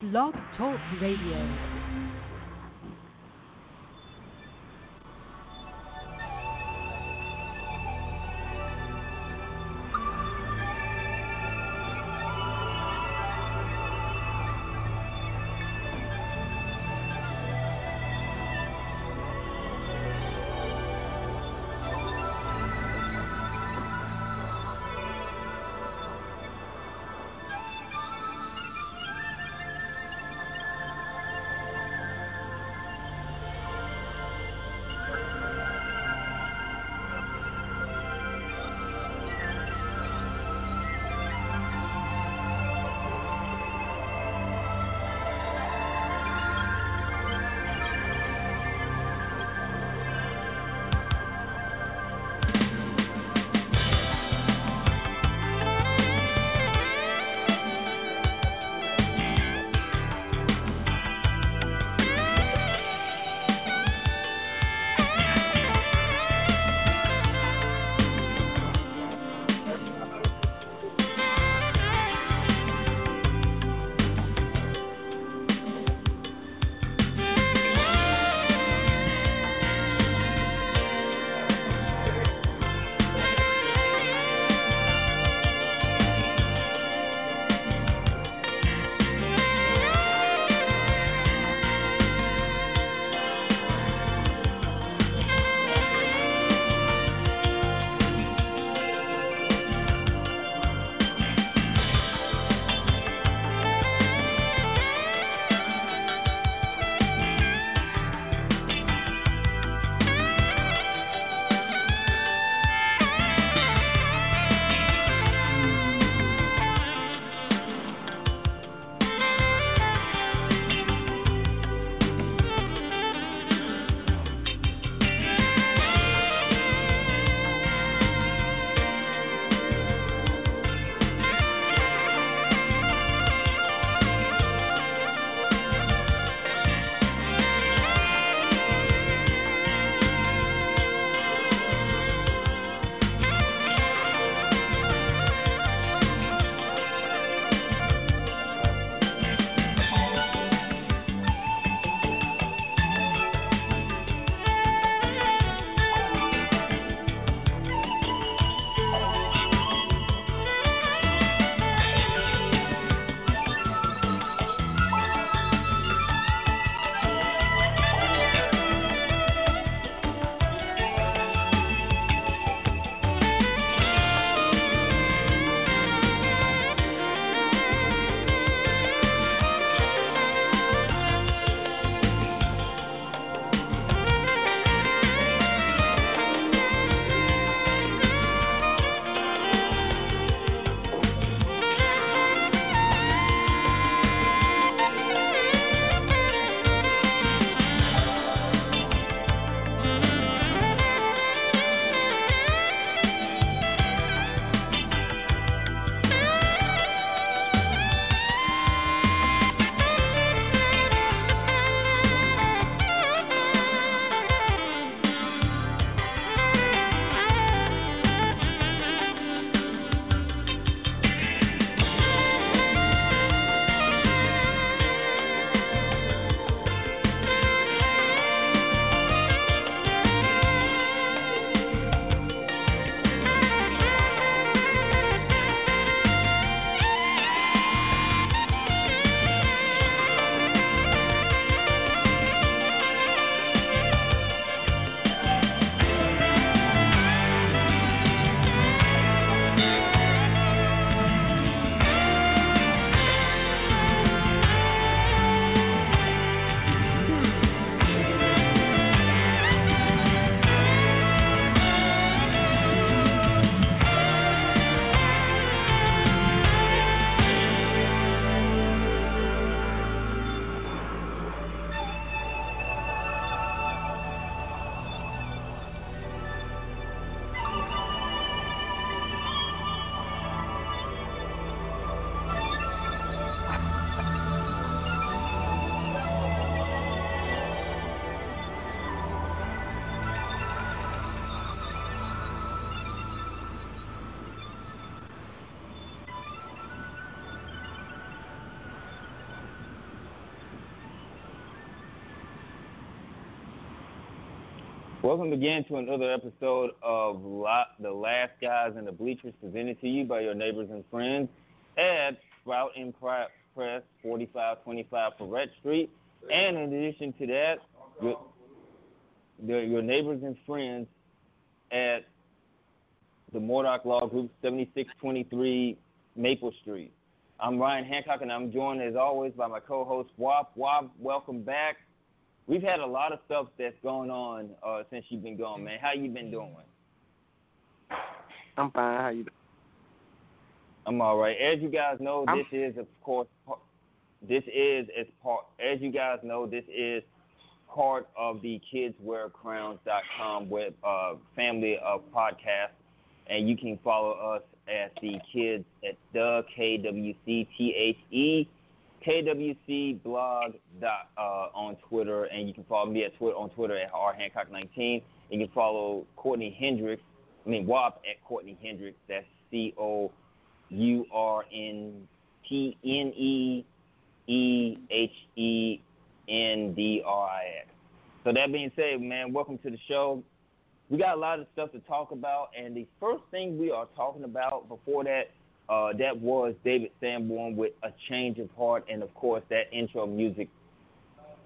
Blog Talk Radio. Welcome again to another episode of The Last Guys in the Bleachers, presented to you by your neighbors and friends at Sprout and Press, 4525 Freret Street. And in addition to that, your, your neighbors and friends at the Mordock Law Group, 7623 Maple Street. I'm Ryan Hancock, and I'm joined as always by my co-host Wap. Wap, welcome back. We've had a lot of stuff that's going on uh, since you've been gone, man. How you been doing? I'm fine. How you doing? I'm all right. As you guys know, I'm... this is of course this is as part as you guys know, this is part of the kidswearcrowns.com web uh, family of podcasts, and you can follow us at the kids at the KWCTHE KWC blog dot, uh, on Twitter, and you can follow me at Twitter on Twitter at R Hancock 19. And you can follow Courtney Hendrix, I mean WAP at Courtney Hendrix. That's C O U R N T N E E H E N D R I X. So that being said, man, welcome to the show. We got a lot of stuff to talk about, and the first thing we are talking about before that, uh, that was David Sanborn with a change of heart, and of course that intro music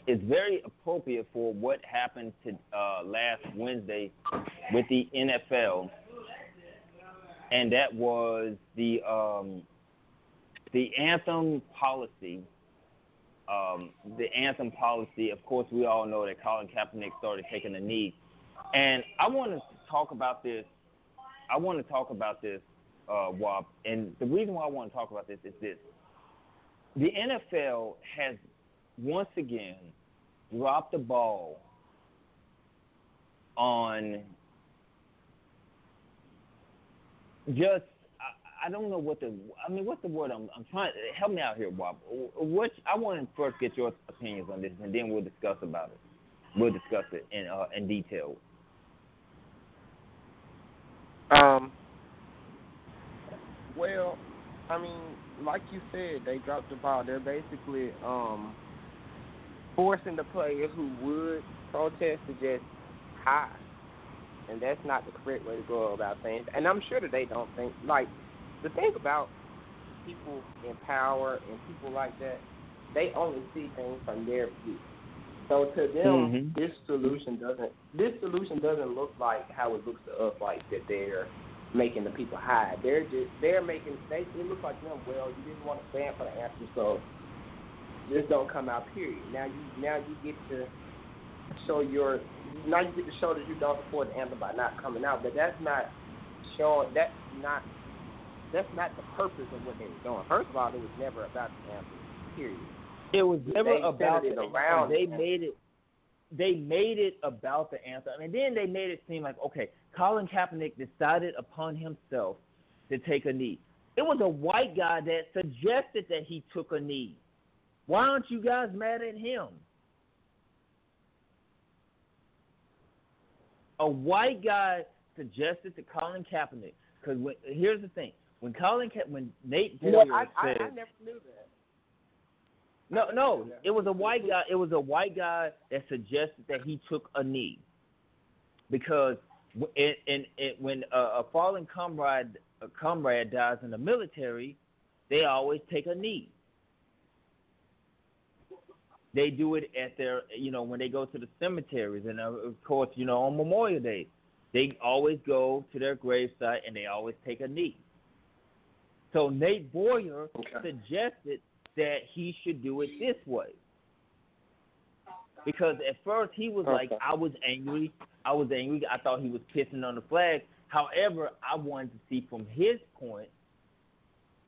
is very appropriate for what happened to uh, last Wednesday with the NFL, and that was the um, the anthem policy um, the anthem policy, of course, we all know that Colin Kaepernick started taking a knee. And I want to talk about this. I want to talk about this, uh. And the reason why I want to talk about this is this. The NFL has once again dropped the ball on just I don't know what the I mean what's the word I'm I'm trying to help me out here, Bob. What I want to first get your opinions on this, and then we'll discuss about it. We'll discuss it in uh, in detail. Um. Well, I mean, like you said, they dropped the ball. They're basically um forcing the players who would protest to just hide, and that's not the correct way to go about things. And I'm sure that they don't think like the thing about people in power and people like that, they only see things from their view. So to them, mm-hmm. this solution doesn't this solution doesn't look like how it looks to us, like that they're making the people hide. They're just they're making they it looks like them. Well, you didn't want to stand for the answer, so this don't come out. Period. Now you now you get to show your now you get to show that you don't support the anthem by not coming out, but that's not showing that's not that's not the purpose of what they were doing. First of all, it was never about the anthem. Period. It was never they about it around. They made it. They made it about the anthem, and then they made it seem like okay, Colin Kaepernick decided upon himself to take a knee. It was a white guy that suggested that he took a knee. Why aren't you guys mad at him? A white guy suggested to Colin Kaepernick because here's the thing: when Colin kept when Nate Boyer you know, I, said, I, I never knew that. No, no, it was a white guy. It was a white guy that suggested that he took a knee because in, in, in when a, a fallen comrade a comrade dies in the military, they always take a knee. They do it at their, you know, when they go to the cemeteries, and uh, of course, you know, on Memorial Day, they always go to their gravesite and they always take a knee. So Nate Boyer okay. suggested that he should do it this way. Because at first he was okay. like, I was angry. I was angry. I thought he was pissing on the flag. However, I wanted to see from his point,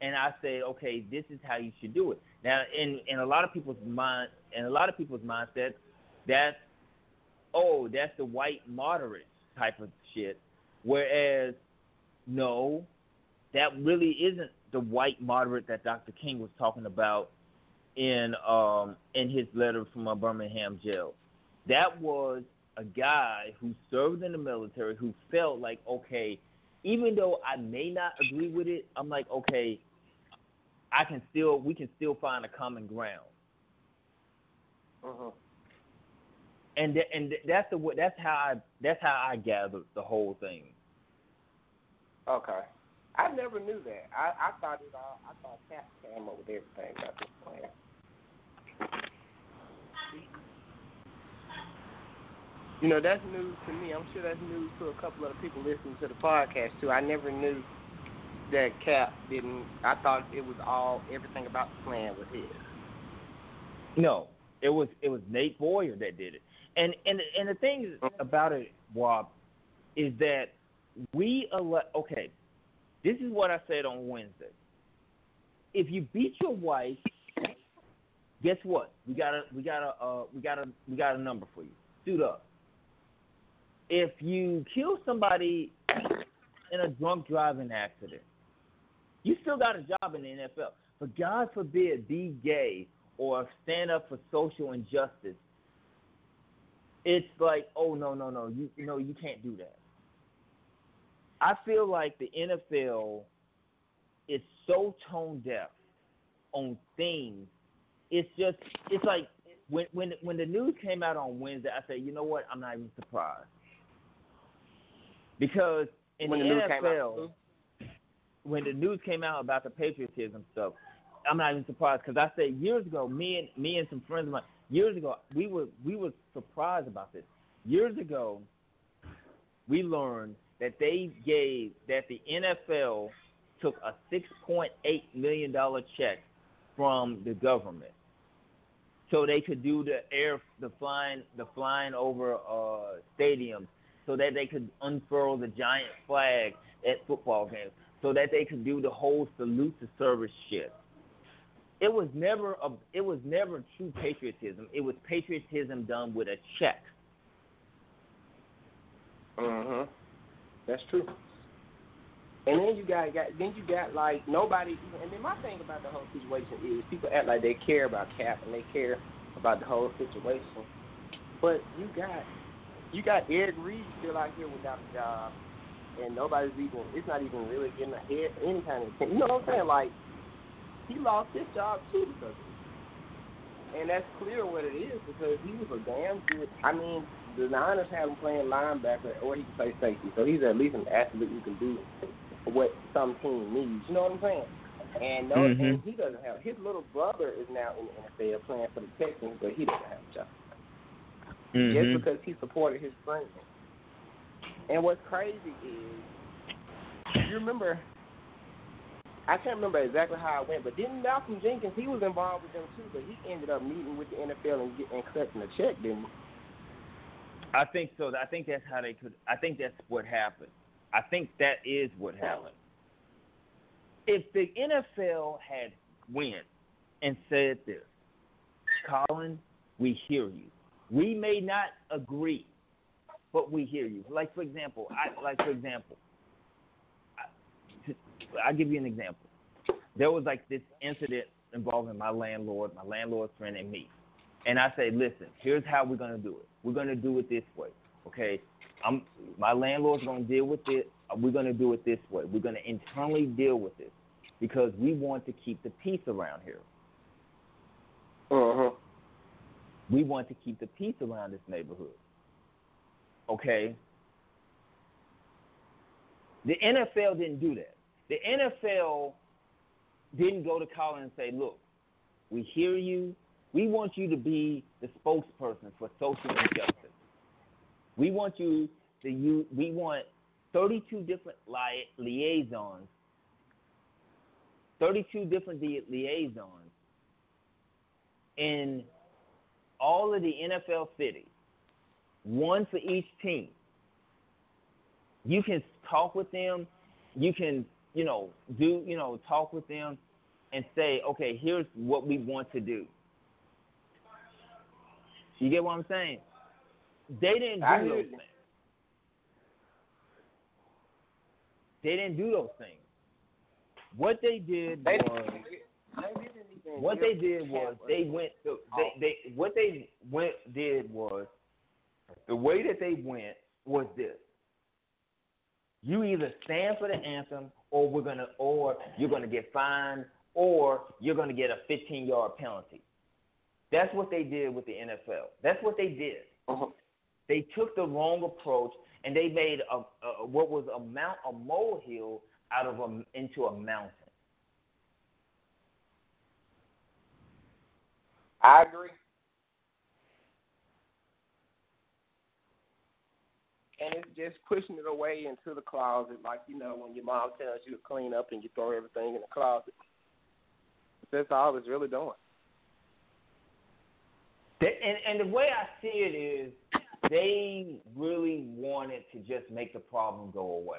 and I said, okay, this is how you should do it. Now, in in a lot of people's mind, in a lot of people's mindset, that's oh, that's the white moderate type of shit. Whereas, no, that really isn't the white moderate that Dr. King was talking about in um, in his letter from a Birmingham jail. That was a guy who served in the military who felt like, okay, even though I may not agree with it, I'm like, okay, I can still we can still find a common ground. Uh-huh. and th- and that's the that's how I that's how I gathered the whole thing. Okay. I never knew that. I, I thought it all. I thought Cap came up with everything about this plan. You know, that's news to me. I'm sure that's news to a couple of the people listening to the podcast too. I never knew that Cap didn't. I thought it was all everything about the plan was his. No, it was it was Nate Boyer that did it. And and and the thing mm-hmm. about it, Wab, is that we elect. Okay, this is what I said on Wednesday. If you beat your wife, guess what? We got a we got a uh, we got a we got a number for you. Suit up. If you kill somebody in a drunk driving accident, you still got a job in the NFL. But God forbid, be gay or stand up for social injustice. It's like, oh no, no, no, you, you know, you can't do that. I feel like the NFL is so tone deaf on things. It's just, it's like when when when the news came out on Wednesday, I said, you know what? I'm not even surprised because in when the, the NFL, when the news came out about the patriotism stuff, I'm not even surprised because I said years ago, me and me and some friends of mine, years ago, we were we were surprised about this. Years ago, we learned that they gave that the NFL took a 6.8 million dollar check from the government. So they could do the air the flying the flying over uh stadiums so that they could unfurl the giant flag at football games so that they could do the whole salute to service shit. It was never a it was never true patriotism. It was patriotism done with a check. Mhm. That's true. And then you got, got then you got like nobody. And then my thing about the whole situation is people act like they care about Cap and they care about the whole situation, but you got you got Eric Reid still out here without a job, and nobody's even. It's not even really getting ahead any kind of. You know what I'm saying? Like he lost his job too because of. And that's clear what it is because he was a damn good. I mean, the Niners have him playing linebacker or he can play safety, so he's at least an athlete who can do what some team needs. You know what I'm saying? And no, Mhm. and he doesn't have. His little brother is now in the NFL playing for the Texans, but he doesn't have a job Mhm. just because he supported his friend. And what's crazy is, you remember, I can't remember exactly how it went, but didn't Malcolm Jenkins, he was involved with them too, but he ended up meeting with the NFL and, getting collecting a check, didn't he? I think so. I think that's how they could. I think that's what happened. I think that is what happened. If the NFL had went and said this, Colin, we hear you. We may not agree, but we hear you. Like for example, I like for example, I'll give you an example. There was like this incident involving my landlord, my landlord's friend, and me. And I say, listen, here's how we're gonna do it. We're gonna do it this way, okay? I'm my landlord's gonna deal with it. We're gonna do it this way. We're gonna internally deal with this because we want to keep the peace around here. Uh-huh. We want to keep the peace around this neighborhood. Okay? The NFL didn't do that. The NFL didn't go to Colin and say, look, we hear you. We want you to be the spokesperson for social injustice. We want you to use, we want 32 different li- liaisons, 32 different li- liaisons in all of the NFL cities, one for each team. You can talk with them. You can, you know, do, you know, talk with them and say, okay, here's what we want to do. You get what I'm saying? They didn't do those things. They didn't do those things. What they did They, was they didn't even what they did was they went to, they oh. they what they went did was the way that they went was this. You either stand for the anthem or we're gonna or you're gonna get fined or you're gonna get a fifteen yard penalty. That's what they did with the NFL. That's what they did. Uh-huh. They took the wrong approach and they made a, a what was a mount a molehill out of a into a mountain. I agree. And it's just pushing it away into the closet, like you know when your mom tells you to clean up and you throw everything in the closet. That's all it's really doing. And and the way I see it is, they really wanted to just make the problem go away.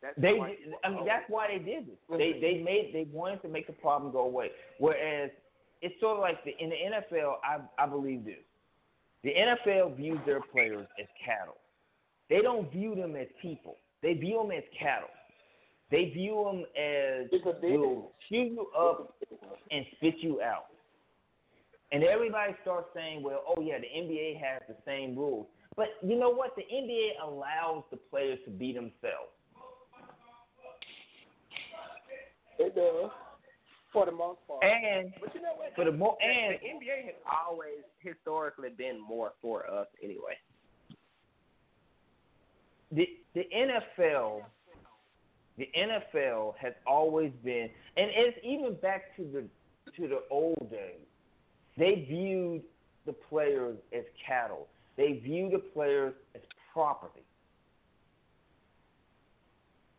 That's They, I mean, that's why they did this. They they made they wanted to make the problem go away. Whereas it's sort of like the in the NFL, I I believe this. The NFL views their players as cattle. They don't view them as people. They view them as cattle. They view them as It's a business. will chew you up and spit you out. And everybody starts saying, well, oh yeah, the NBA has the same rules. But you know what? The NBA allows the players to be themselves. It does, for the most part. And but you know what? for the The- and the NBA has always historically been more for us anyway. the the NFL the NFL has always been and it's even back to the to the old days. They viewed the players as cattle. They view the players as property.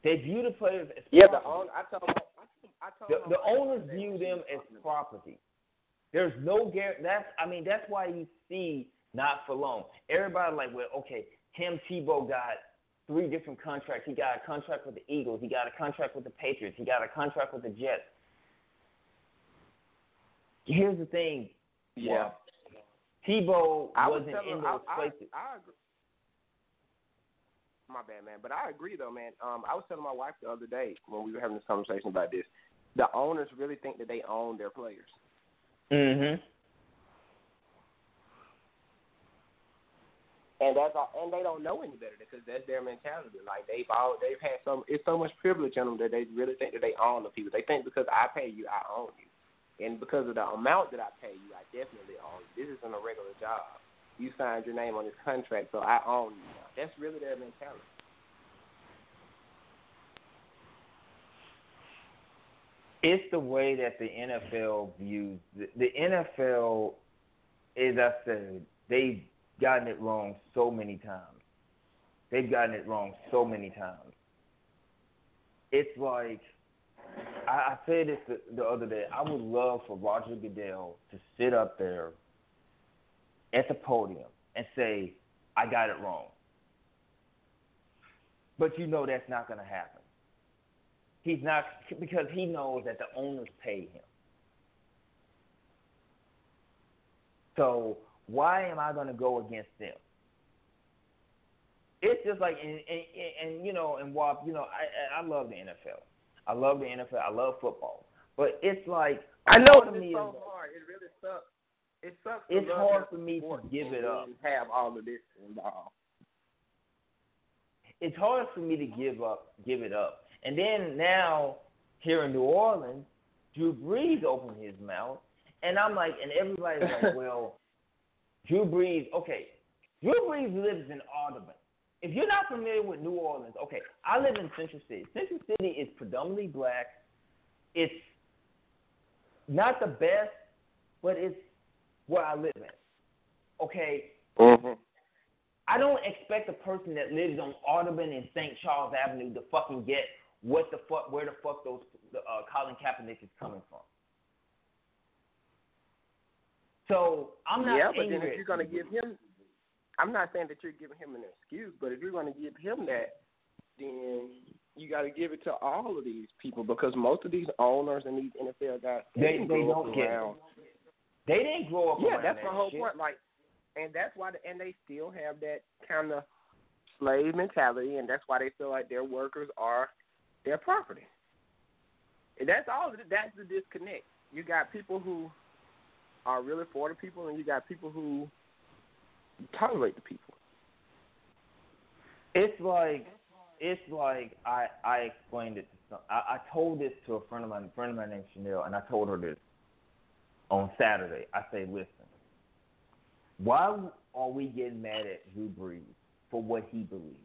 They view the players as Yeah, the property. own. I told. my-. The, the owners view them as property. There's no guarantee. That's I mean that's why you see not for long. Everybody like well okay Tim Tebow got three different contracts. He got a contract with the Eagles. He got a contract with the Patriots. He got a contract with the Jets. Here's the thing. Yeah. Tebow I was wasn't telling in those I, places. I, I agree. My bad, man. But I agree, though, man. Um, I was telling my wife the other day when we were having this conversation about this. The owners really think that they own their players. Mm-hmm. And that's all, and they don't know any better because that's their mentality. Like they've all they've had so it's so much privilege in them that they really think that they own the people. They think because I pay you, I own you, and because of the amount that I pay you, I definitely own you. This isn't a regular job. You signed your name on this contract, so I own you. That's really their mentality. It's the way that the NFL views the, the NFL. As I said, they've gotten it wrong so many times. They've gotten it wrong so many times. It's like I, I said this the, the other day. I would love for Roger Goodell to sit up there at the podium and say, "I got it wrong." But you know that's not going to happen. He's not because he knows that the owners pay him. So why am I going to go against them? It's just like and and, and you know and Wap, you know I I love the NFL. I love the NFL. I love football. But it's like I know it's me so hard. It really sucks. It sucks. It's hard for me to give it up. Have all of this involved. it's hard for me to give up give it up. And then now here in New Orleans, Drew Brees opened his mouth and I'm like and everybody's like, Well, Drew Brees okay, Drew Brees lives in Audubon. If you're not familiar with New Orleans, okay, I live in Central City. Central City is predominantly black. It's not the best, but it's where I live in. Okay, Mm-hmm. I don't expect a person that lives on Audubon and St. Charles Avenue to fucking get what the fuck, where the fuck those uh, Colin Kaepernick is coming from. So I'm not yeah, but angry. then if you're going to give him, I'm not saying that you're giving him an excuse, but if you're going to give him that, then you got to give it to all of these people because most of these owners and these NFL guys They- didn't they don't get around. they didn't grow up. Yeah, that's that my whole shit. point. Like, and that's why, the, and they still have that kind of slave mentality, and that's why they feel like their workers are their property. And that's all. That's the disconnect. You got people who are really for the people, and you got people who tolerate the people. It's like it's like I I explained it to some. I, I told this to a friend of mine, a friend of mine named Chanel, and I told her this. on Saturday. I say, listen, why are we getting mad at Drew Brees for what he believes?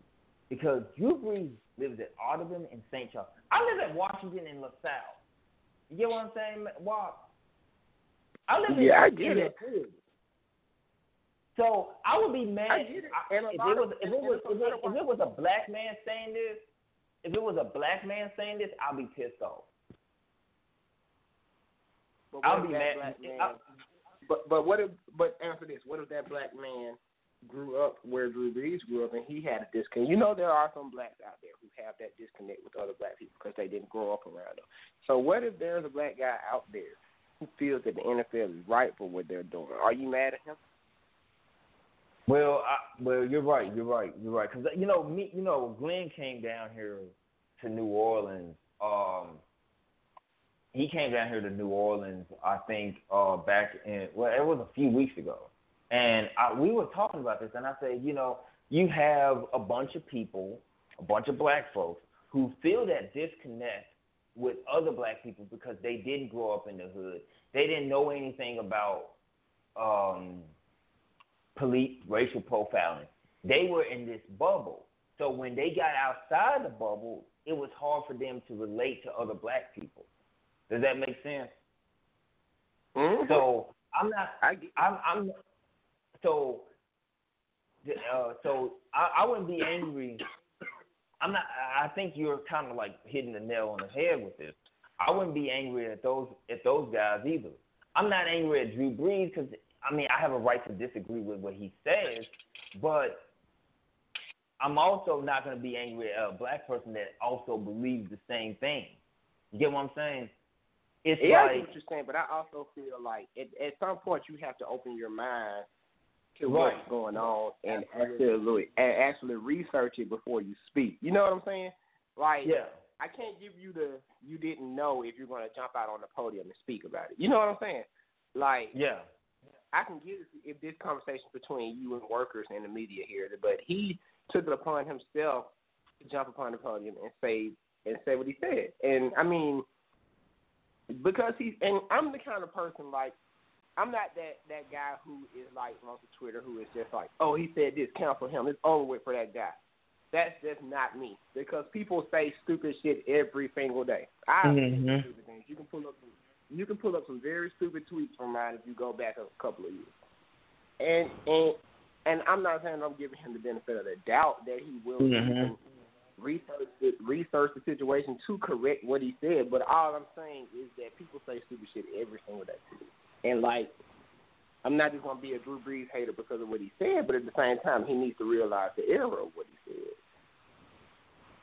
Because Drew Brees lives at Audubon and St. Charles. I live at Washington and LaSalle. You get what I'm saying, Walt? I live in yeah, I get it. So I would be mad I get. I, if, it was, if, it was, if, it, if it was a black man saying this. If it was a black man saying this, I'll be pissed off. I'll be mad. Man, but but what if but answer this? What if that black man grew up where Drew Brees grew up and he had a disconnect? You know there are some blacks out there who have that disconnect with other black people because they didn't grow up around them. So what if there's a black guy out there who feels that the NFL is right for what they're doing? Are you mad at him? Well, I, well, you're right. You're right. You're right. Because you know me. You know, Glenn came down here to New Orleans. Um, he came down here to New Orleans. I think uh, back in well, it was a few weeks ago, and I, we were talking about this. And I said, you know, you have a bunch of people, a bunch of black folks who feel that disconnect with other black people because they didn't grow up in the hood. They didn't know anything about um, police racial profiling. They were in this bubble. So when they got outside the bubble, it was hard for them to relate to other black people. Does that make sense? Mm-hmm. So I'm not. I, I'm. I'm. So. Uh, so I, I wouldn't be angry. I'm not. I think you're kind of like hitting the nail on the head with this. I wouldn't be angry at those at those guys either. I'm not angry at Drew Brees because I mean, I have a right to disagree with what he says, but I'm also not going to be angry at a black person that also believes the same thing. You get what I'm saying? It's yeah, like, I get what you're saying, but I also feel like at, at some point you have to open your mind to right. what's going on and actually and actually research it before you speak. You know what I'm saying? Like, yeah. I can't give you the you didn't know if you're going to jump out on the podium and speak about it. You know what I'm saying? Like, yeah. I can give if this conversation between you and workers and the media here, but he took it upon himself to jump upon the podium and say and say what he said. And I mean, because he's and I'm the kind of person like I'm not that that guy who is like on Twitter who is just like, oh, he said this, cancel him. It's over with for that guy. That's just not me because people say stupid shit every single day. I mm-hmm. say stupid things. You can pull up you can pull up some very stupid tweets from mine if you go back a couple of years. And and and I'm not saying I'm giving him the benefit of the doubt that he will mm-hmm. research the, research the situation to correct what he said. But all I'm saying is that people say stupid shit every single day, and like I'm not just gonna be a Drew Brees hater because of what he said, but at the same time, he needs to realize the error of what he said.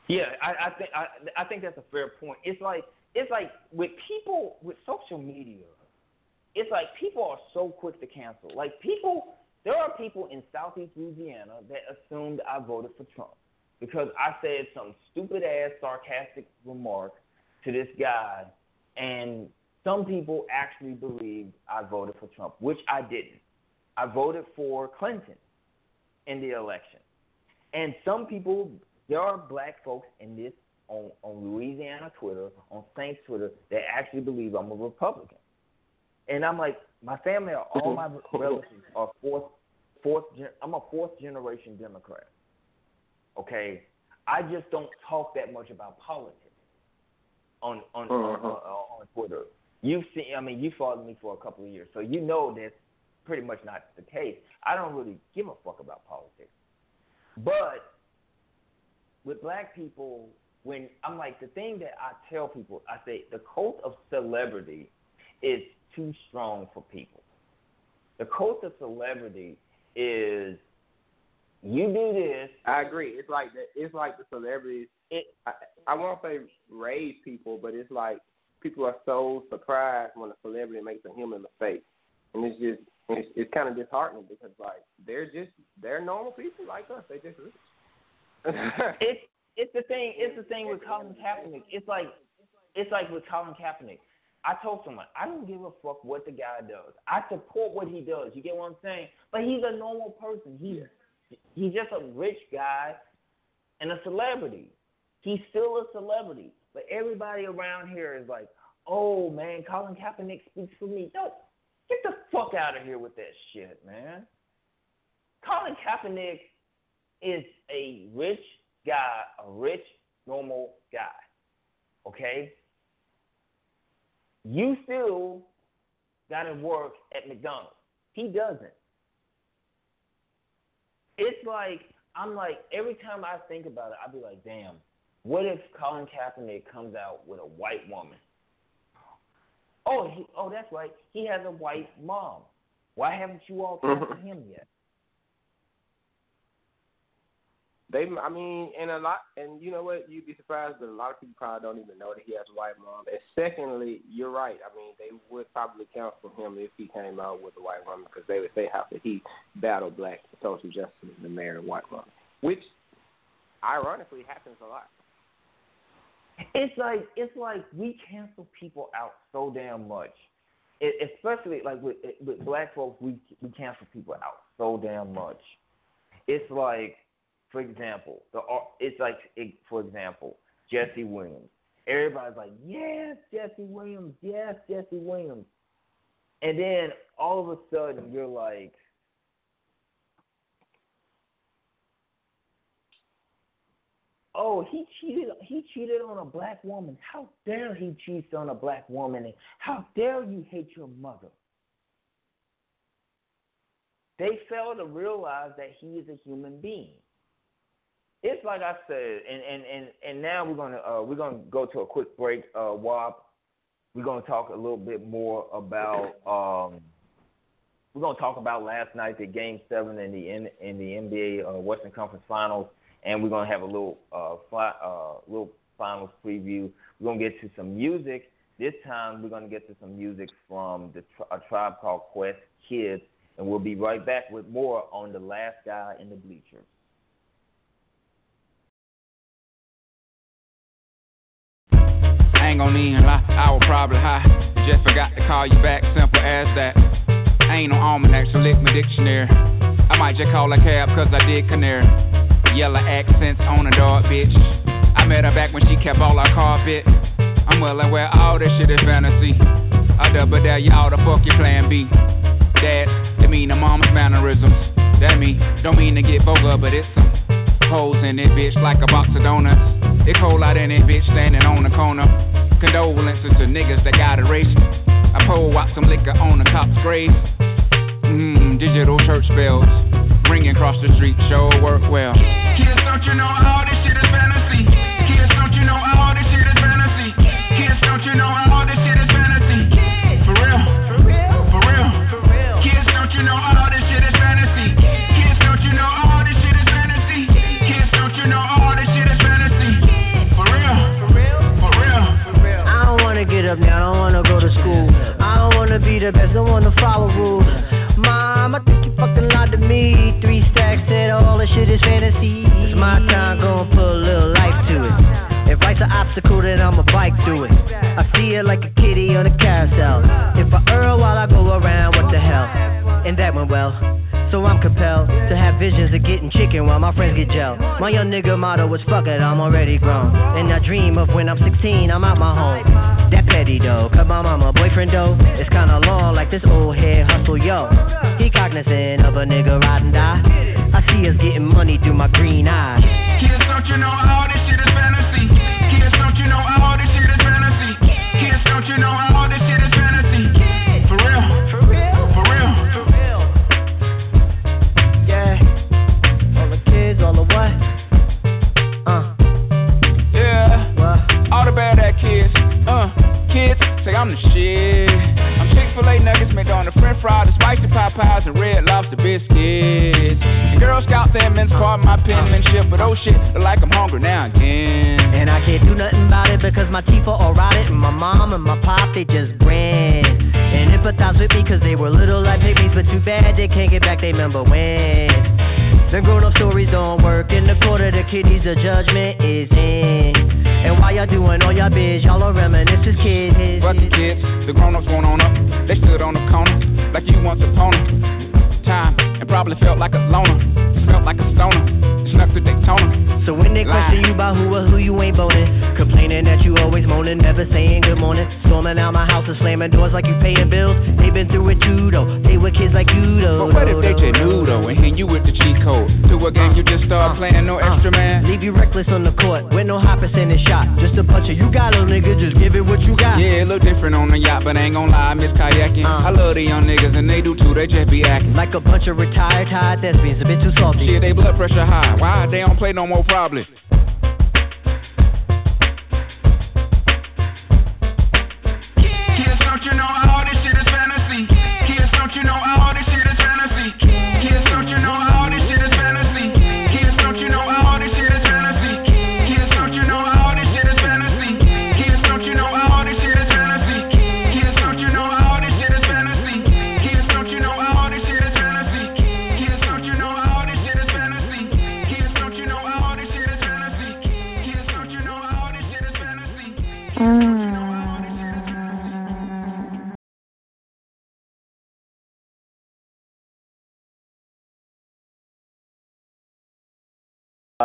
Yeah, I, I think I, I think that's a fair point. It's like it's like with people with social media, it's like people are so quick to cancel. Like people, there are people in Southeast Louisiana that assumed I voted for Trump because I said some stupid ass sarcastic remark to this guy, and some people actually believed I voted for Trump, which I didn't. I voted for Clinton in the election. And some people, there are black folks in this on, on Louisiana Twitter, on Saints Twitter, that actually believe I'm a Republican. And I'm like, my family, are, all my relatives are fourth, fourth. I'm a fourth generation Democrat. Okay, I just don't talk that much about politics on on uh-huh. on, on, on Twitter. You've seen, I mean, you followed me for a couple of years, so you know that's pretty much not the case. I don't really give a fuck about politics. But with black people, when I'm like the thing that I tell people, I say the cult of celebrity is too strong for people. The cult of celebrity is you do this. I agree. It's like the, it's like the celebrities. It, I, I won't say raise people, but it's like people are so surprised when a celebrity makes a human mistake, and it's just it's, it's kind of disheartening because like they're just they're normal people like us. They just it's it's the thing. It's the thing with Colin Kaepernick. It's like it's like with Colin Kaepernick. I told someone I don't give a fuck what the guy does. I support what he does. You get what I'm saying? But he's a normal person. He's he's just a rich guy and a celebrity. He's still a celebrity. But everybody around here is like, oh man, Colin Kaepernick speaks for me. No, Get the fuck out of here with that shit, man. Colin Kaepernick is a rich guy, a rich, normal guy. Okay? You still got to work at McDonald's. He doesn't. It's like, I'm like, every time I think about it, I'll be like, damn, what if Colin Kaepernick comes out with a white woman? Oh, he, oh, that's right. He has a white mom. Why haven't you all talked to mm-hmm. him yet? They, I mean, and a lot, and you know what? You'd be surprised, but a lot of people probably don't even know that he has a white mom. And secondly, you're right. I mean, they would probably counsel him if he came out with a white woman because they would say how could he battle black social justice and marry a white woman, which ironically happens a lot. It's like it's like we cancel people out so damn much, it, especially like with with black folks. We we cancel people out so damn much. It's like for example, the it's like for example, Jesse Williams. Everybody's like, yes, Jesse Williams, yes, Jesse Williams, and then all of a sudden you're like, oh, he cheated. He cheated on a black woman. How dare he cheat on a black woman? And how dare you hate your mother? They fail to realize that he is a human being it's like I said, and and and and now we're gonna uh, we're gonna go to a quick break. Uh, Wop, we're gonna talk a little bit more about um, we're gonna talk about last night, the Game Seven in the in, in the NBA uh, Western Conference Finals, and we're gonna have a little uh, fly, uh little finals preview. We're gonna get to some music. This time we're gonna get to some music from the a tribe called Quest Kids, and we'll be right back with more on the last guy in the bleachers. ain't gon' even lie, I was probably high. Just forgot to call you back, simple as that. I ain't no almanac, so lick my dictionary. I might just call a cab, cause I did canary. Yellow accents on a dog, bitch. I met her back when she kept all our carpet. I'm willing where all this shit is fantasy. I double dare y'all to fuck your plan B. Dad, that mean the mama's mannerisms. That mean, don't mean to get vulgar, but it's some hoes in it, bitch, like a box of donuts. It cold out in it, bitch, standing on the corner. Condolences to niggas that got erased. I pull out some liquor on the cop's grave. Mmm, digital church bells. Ringing across the street, sure work well. Kids, don't you know all this shit is fantasy? Kids, don't you know all this shit is fantasy? Kids, don't you know all this shit is fantasy? For real. For real. For real. For real. Kids, don't you know all this shit is fantasy? Kids, don't you know all this shit is fantasy? Kids, don't you know all this shit is fantasy? For real. For real. For real. For real. I don't wanna get up now, I don't wanna go to school. I don't wanna be the best, don't wanna follow rules. All this fantasy. It's my time, gonna put a little life to it. If life's an obstacle, then I'ma bike through it. I see it like a kitty on a carousel. If I earl while I go around, what the hell? And that went well. So I'm compelled to have visions of getting chicken while my friends get gel. My young nigga motto was fuck it, I'm already grown. And I dream of when I'm 16, I'm out my home. That petty though, cause my mama boyfriend though, it's kinda long like this old head hustle, yo. He cognizant of a nigga riding die. I see us getting money through my green eyes. Kids, don't you know all this shit Uh, kids say I'm the shit. I'm Chick-fil-A nuggets made on the french fries, the spicy Popeyes, and red lobster biscuits. And Girl Scout Thin caught my penmanship, but oh shit, look like I'm hungry now again. And I can't do nothing about it because my teeth are all rotted and my mom and my pop, they just grin. And empathize with me because they were little like pygmies, but too bad they can't get back, they remember when. Them grown up stories don't work. In the court of the kiddies, the judgment is in. And while y'all doing all y'all biz, y'all are reminiscing kids. But the kids, the grown-ups going on up. They stood on the corner like you once upon a time probably felt like a loner. Smelt like a stoner. Snuck to Daytona. So when they question you about who or who you ain't boning, complaining that you always moaning, never saying good morning, storming out my house and slamming doors like you paying bills. They been through it too though. They were kids like you though. But what if they just knew though and hit you with the cheat code to a game uh, you just start uh, playing no uh, extra man? Leave you reckless on the court with no high percentage shot. Just a puncher. You got a nigga, just give it what you got. Yeah, a little different on the yacht, but I ain't gon' lie, I miss kayaking. I love the young niggas and they do too. They just be acting like a bunch of retired high thespians, a bit too salty. Shit, they blood pressure high. Why they don't play no more probably?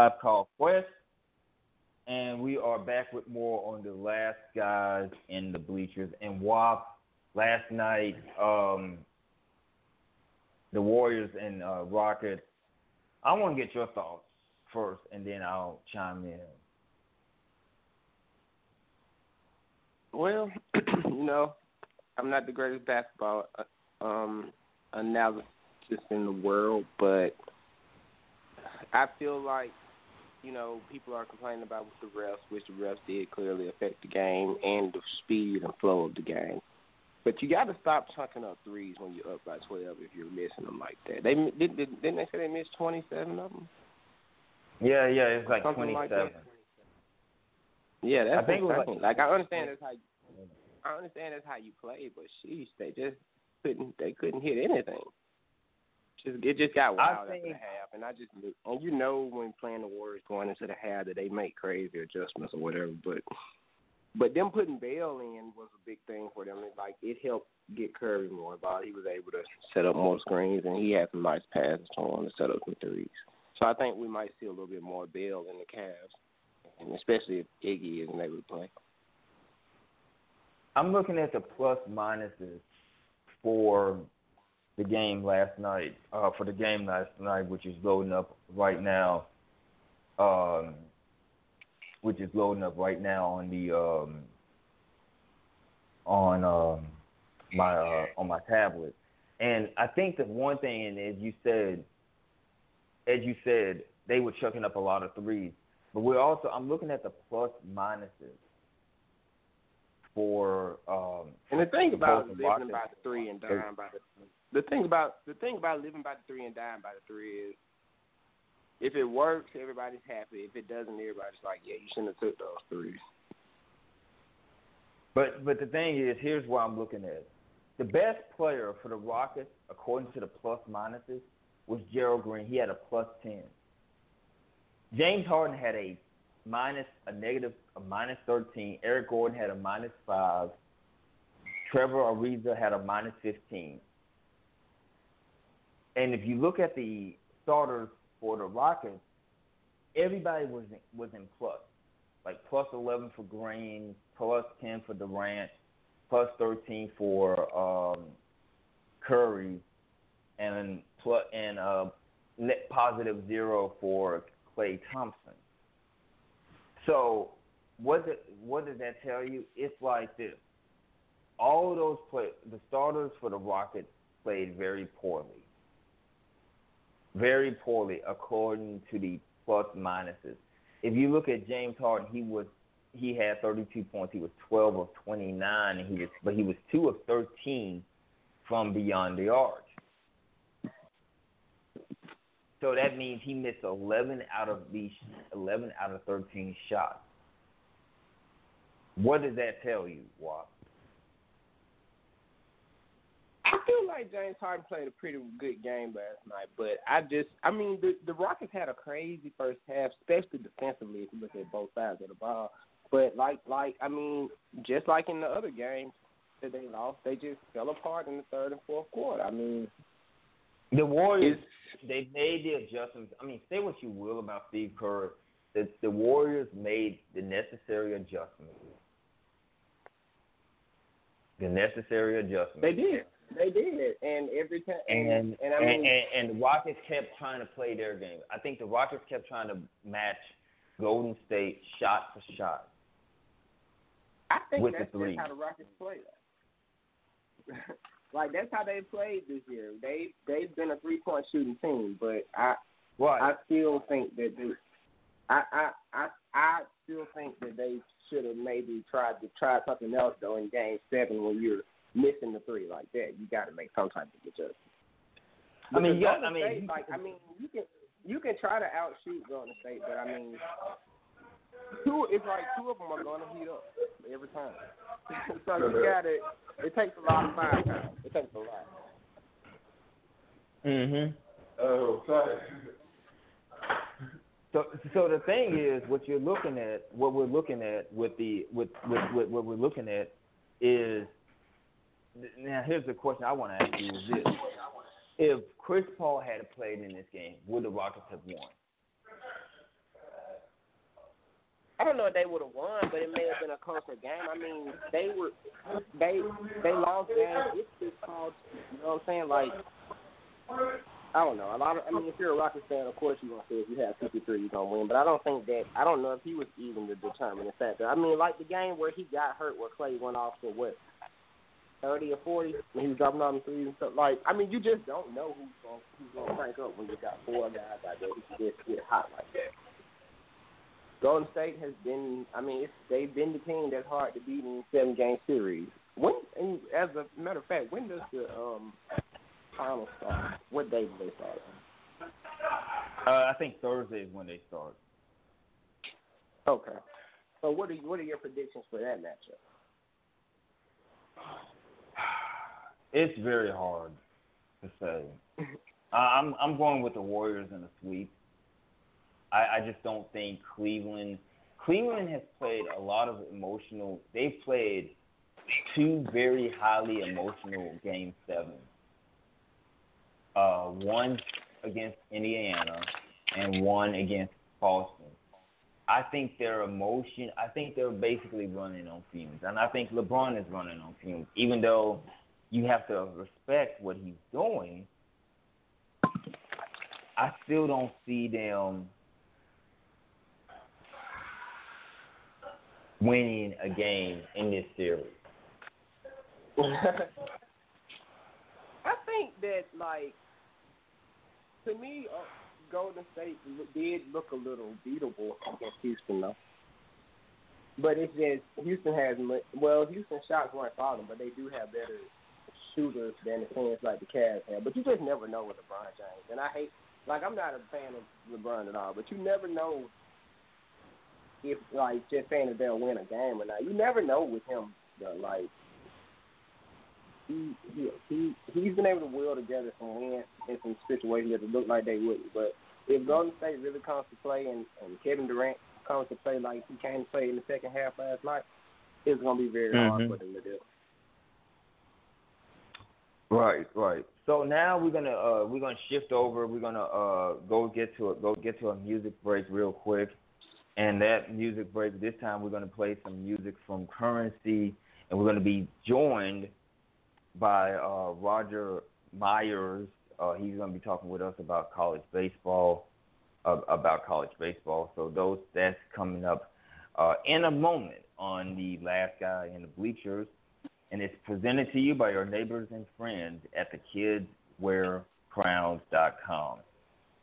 Live Call Quest, and we are back with more on the last guys in the bleachers. And WAP, last night, um, the Warriors and uh, Rockets. I want to get your thoughts first, and then I'll chime in. Well, you know, I'm not the greatest basketball uh, um, analyst in the world, but I feel like you know, people are complaining about with the refs, which the refs did clearly affect the game and the speed and flow of the game. But you got to stop chunking up threes when you're up by 12 if you're missing them like that. They did, did didn't they say they missed 27 of them? Yeah, yeah, it's like Something 27. Like yeah, that's I think like, like I understand that's how you, I understand that's how you play, but sheesh, they just couldn't they couldn't hit anything just it just got wild think, after the half, and I just and you know when playing the Warriors going into the half that they make crazy adjustments or whatever, but but them putting Bell in was a big thing for them. It, like it helped get Curry more involved. He was able to set up more screens, and he had some nice passes to him to set up some threes. So I think we might see a little bit more Bell in the Cavs, and especially if Iggy isn't able to play. I'm looking at the plus minuses for the game last night, uh, for the game last night, which is loading up right now, um, which is loading up right now on the um, on um, my uh, on my tablet. And I think the one thing, and as you said, as you said, they were chucking up a lot of threes. But we're also I'm looking at the plus minuses for um and the thing about living by the three and dying by the the thing about the thing about living by the three and dying by the three is if it works, everybody's happy. If it doesn't, everybody's like, yeah, you shouldn't have took those threes. But but the thing is, here's what I'm looking at. The best player for the Rockets, according to the plus minuses, was Gerald Green. He had a plus ten. James Harden had a minus a negative a minus thirteen. Eric Gordon had a minus five. Trevor Ariza had a minus fifteen. And if you look at the starters for the Rockets, everybody was in, was in plus, like plus eleven for Green, plus ten for Durant, plus thirteen for um, Curry, and plus and uh, net positive zero for Klay Thompson. So what what does that tell you? It's like this: all those play the starters for the Rockets played very poorly very poorly according to the plus minuses. If you look at James Harden, he was he had 32 points. He was 12 of 29, and he was but he was two of 13 from beyond the arc. So that means he missed 11 out of these 11 out of 13 shots. What does that tell you, Wap? I feel like James Harden played a pretty good game last night, but I just, I mean, the the Rockets had a crazy first half, especially defensively. If you look at both sides of the ball, but like, like, I mean, just like in the other games that they lost, they just fell apart in the third and fourth quarter. I mean, The Warriors, they made the adjustments. I mean, say what you will about Steve Kerr, the the Warriors made the necessary adjustments. The necessary adjustments. They did. They did, and every time, and and and, I mean, and, and the Rockets kept trying to play their game. I think the Rockets kept trying to match Golden State shot for shot. I think with that's the three. just how the Rockets play. That. like that's how they played this year. They they've been a three point shooting team, but I Right. I still think that they, I I I I still think that they should have maybe tried to try something else though in Game Seven when you're missing the three like that. You got to make some type of adjustment. I mean, yeah, Golden I mean, State, like I mean, you can you can try to outshoot Golden State, but I mean, two it's like two of them are going to heat up every time. so you got to. It takes a lot of firepower. It takes a lot. Mhm. Oh, sorry. So, so the thing is, what you're looking at, what we're looking at with the, with, with, with what we're looking at is, now here's the question I want to ask you is this: If Chris Paul had played in this game, would the Rockets have won? I don't know if they would have won, but it may have been a closer game. I mean, they were they they lost games. It's just called, you know what I'm saying? Like, I don't know. A lot of, I mean, if you're a Rockets fan, of course you're gonna say if you have 53, you're gonna win. But I don't think that. I don't know if he was even the determining factor. I mean, like the game where he got hurt, where Klay went off for what. 30 or 40, and he was dropping on threes and stuff. Like, I mean, you just don't know who's going who's to crank up when you got four guys out there who can just get hot like that. Golden State has been. I mean, it's, they've been the team that's hard to beat in seven game series. When, and as a matter of fact, when does the um final start? What day do they start? Uh, I think Thursday is when they start. Okay. So what are what are your predictions for that matchup? It's very hard to say. I'm I'm going with the Warriors in a sweep. I, I just don't think Cleveland. Cleveland has played a lot of emotional. They've played two very highly emotional game sevens. Uh, one against Indiana and one against Boston. I think their emotion. I think they're basically running on fumes, and I think LeBron is running on fumes. Even though you have to respect what he's doing, I still don't see them winning a game in this series. I think that like to me, uh, Golden State did look a little beatable against Houston though. But it's just Houston has well, Houston shots weren't falling, but they do have better shooters than the teams like the Cavs have. But you just never know with LeBron James, and I hate like I'm not a fan of LeBron at all, but you never know if like just saying that they'll win a game or not. You never know with him. Though, like he he he he's been able to will together some wins in some situations that look like they wouldn't. But if Golden State really comes to play and, and Kevin Durant comes to play like he came to play in the second half last night, it's gonna be very hard Mhm. for them to do. Right, right. So now we're gonna uh, we're gonna shift over. We're gonna uh, go get to a go get to a music break real quick, and that music break this time we're gonna play some music from Currency, and we're gonna be joined by uh, Roger Myers. Uh, he's gonna be talking with us about college baseball, about college baseball. So those that's coming up uh, in a moment on the last guy in the bleachers and it's presented to you by your neighbors and friends at thekidswearcrowns.com.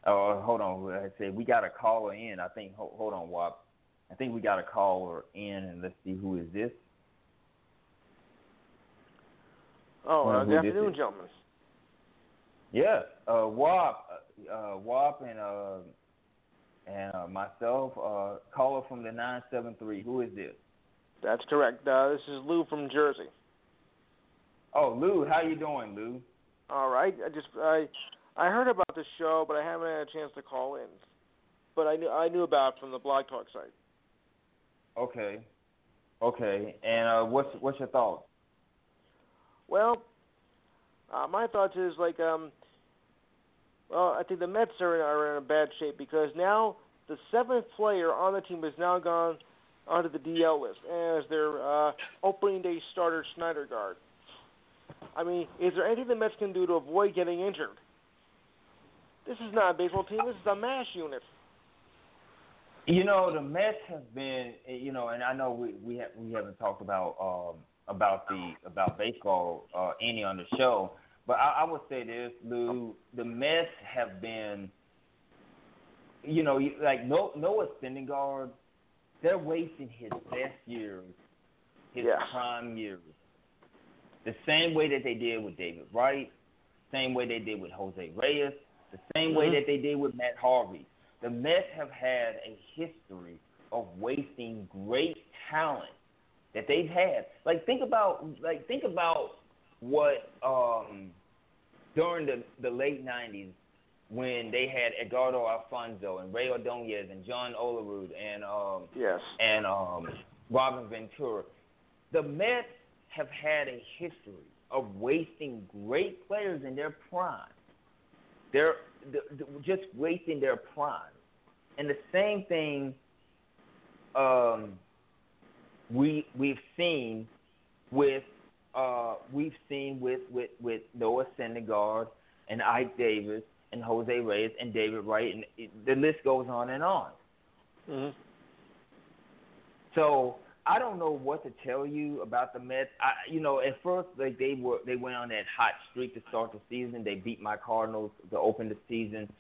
Oh, hold on. I said we got a caller in. I think. Hold, hold on, Wap. I think we got a caller in, and let's see who is this. Oh, uh, good afternoon, gentlemen. Yeah, uh, Wap, uh, uh, Wap, and uh, and uh, myself. Uh, caller from the nine seven three. Who is this? That's correct. Uh, this is Lou from Jersey. Oh, Lou. How you doing, Lou? All right. I just I I heard about the show, but I haven't had a chance to call in. But I knew I knew about it from the Blog Talk site. Okay. Okay. And uh, what's what's your thoughts? Well, uh, my thoughts is like um, Well, I think the Mets are in, are in a bad shape because now the seventh player on the team has now gone onto the DL list as their uh, opening day starter Syndergaard. I mean, is there anything the Mets can do to avoid getting injured? This is not a baseball team. This is a mash unit. You know, the Mets have been, you know, and I know we we have we haven't talked about um, about the about baseball uh, any on the show, but I, I would say this, Lou, the Mets have been, you know, like no Noah Syndergaard, they're wasting his best years, his yeah. prime years, the same way that they did with David Wright, same way they did with Jose Reyes, the same mm-hmm. way that they did with Matt Harvey. The Mets have had a history of wasting great talent that they've had. Like think about like think about what um during the the late nineties when they had Edgardo Alfonzo and Rey Ordonez and John Olerud and um yes and um Robin Ventura. The Mets have had a history of wasting great players in their prime. They're just wasting their prime. And the same thing um, we we've seen with uh, we've seen with, with, with Noah Syndergaard and Ike Davis and Jose Reyes and David Wright and it, the list goes on and on. Mm-hmm. So I don't know what to tell you about the Mets. I, you know, at first like they were they went on that hot streak to start the season. They beat my Cardinals to open the season,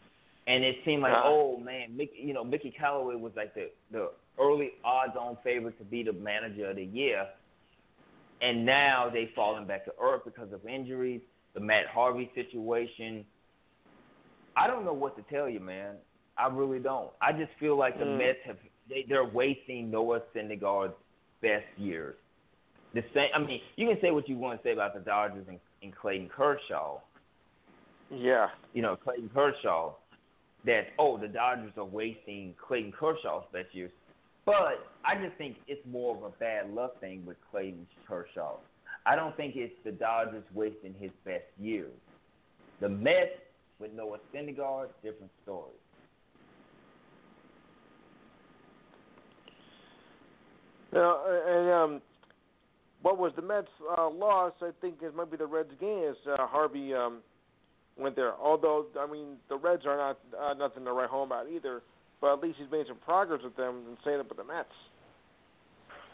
and it seemed like, uh oh man, Mickey, you know, Mickey Callaway was like the the early odds-on favorite to be the manager of the year, and now they've fallen back to earth because of injuries, the Matt Harvey situation. I don't know what to tell you, man. I really don't. I just feel like the mm. Mets have they, they're wasting Noah Syndergaard's best years. The same. I mean, you can say what you want to say about the Dodgers and, and Clayton Kershaw. Yeah. You know, Clayton Kershaw. That oh, the Dodgers are wasting Clayton Kershaw's best years. But I just think it's more of a bad luck thing with Clayton Kershaw. I don't think it's the Dodgers wasting his best years. The Mets with Noah Syndergaard, different story. Now, and um, what was the Mets' uh, loss? I think it might be the Reds' gain. Is uh, Harvey um, went there? Although I mean, the Reds are not uh, nothing to write home about either. But at least he's made some progress with them and saying it with the Mets.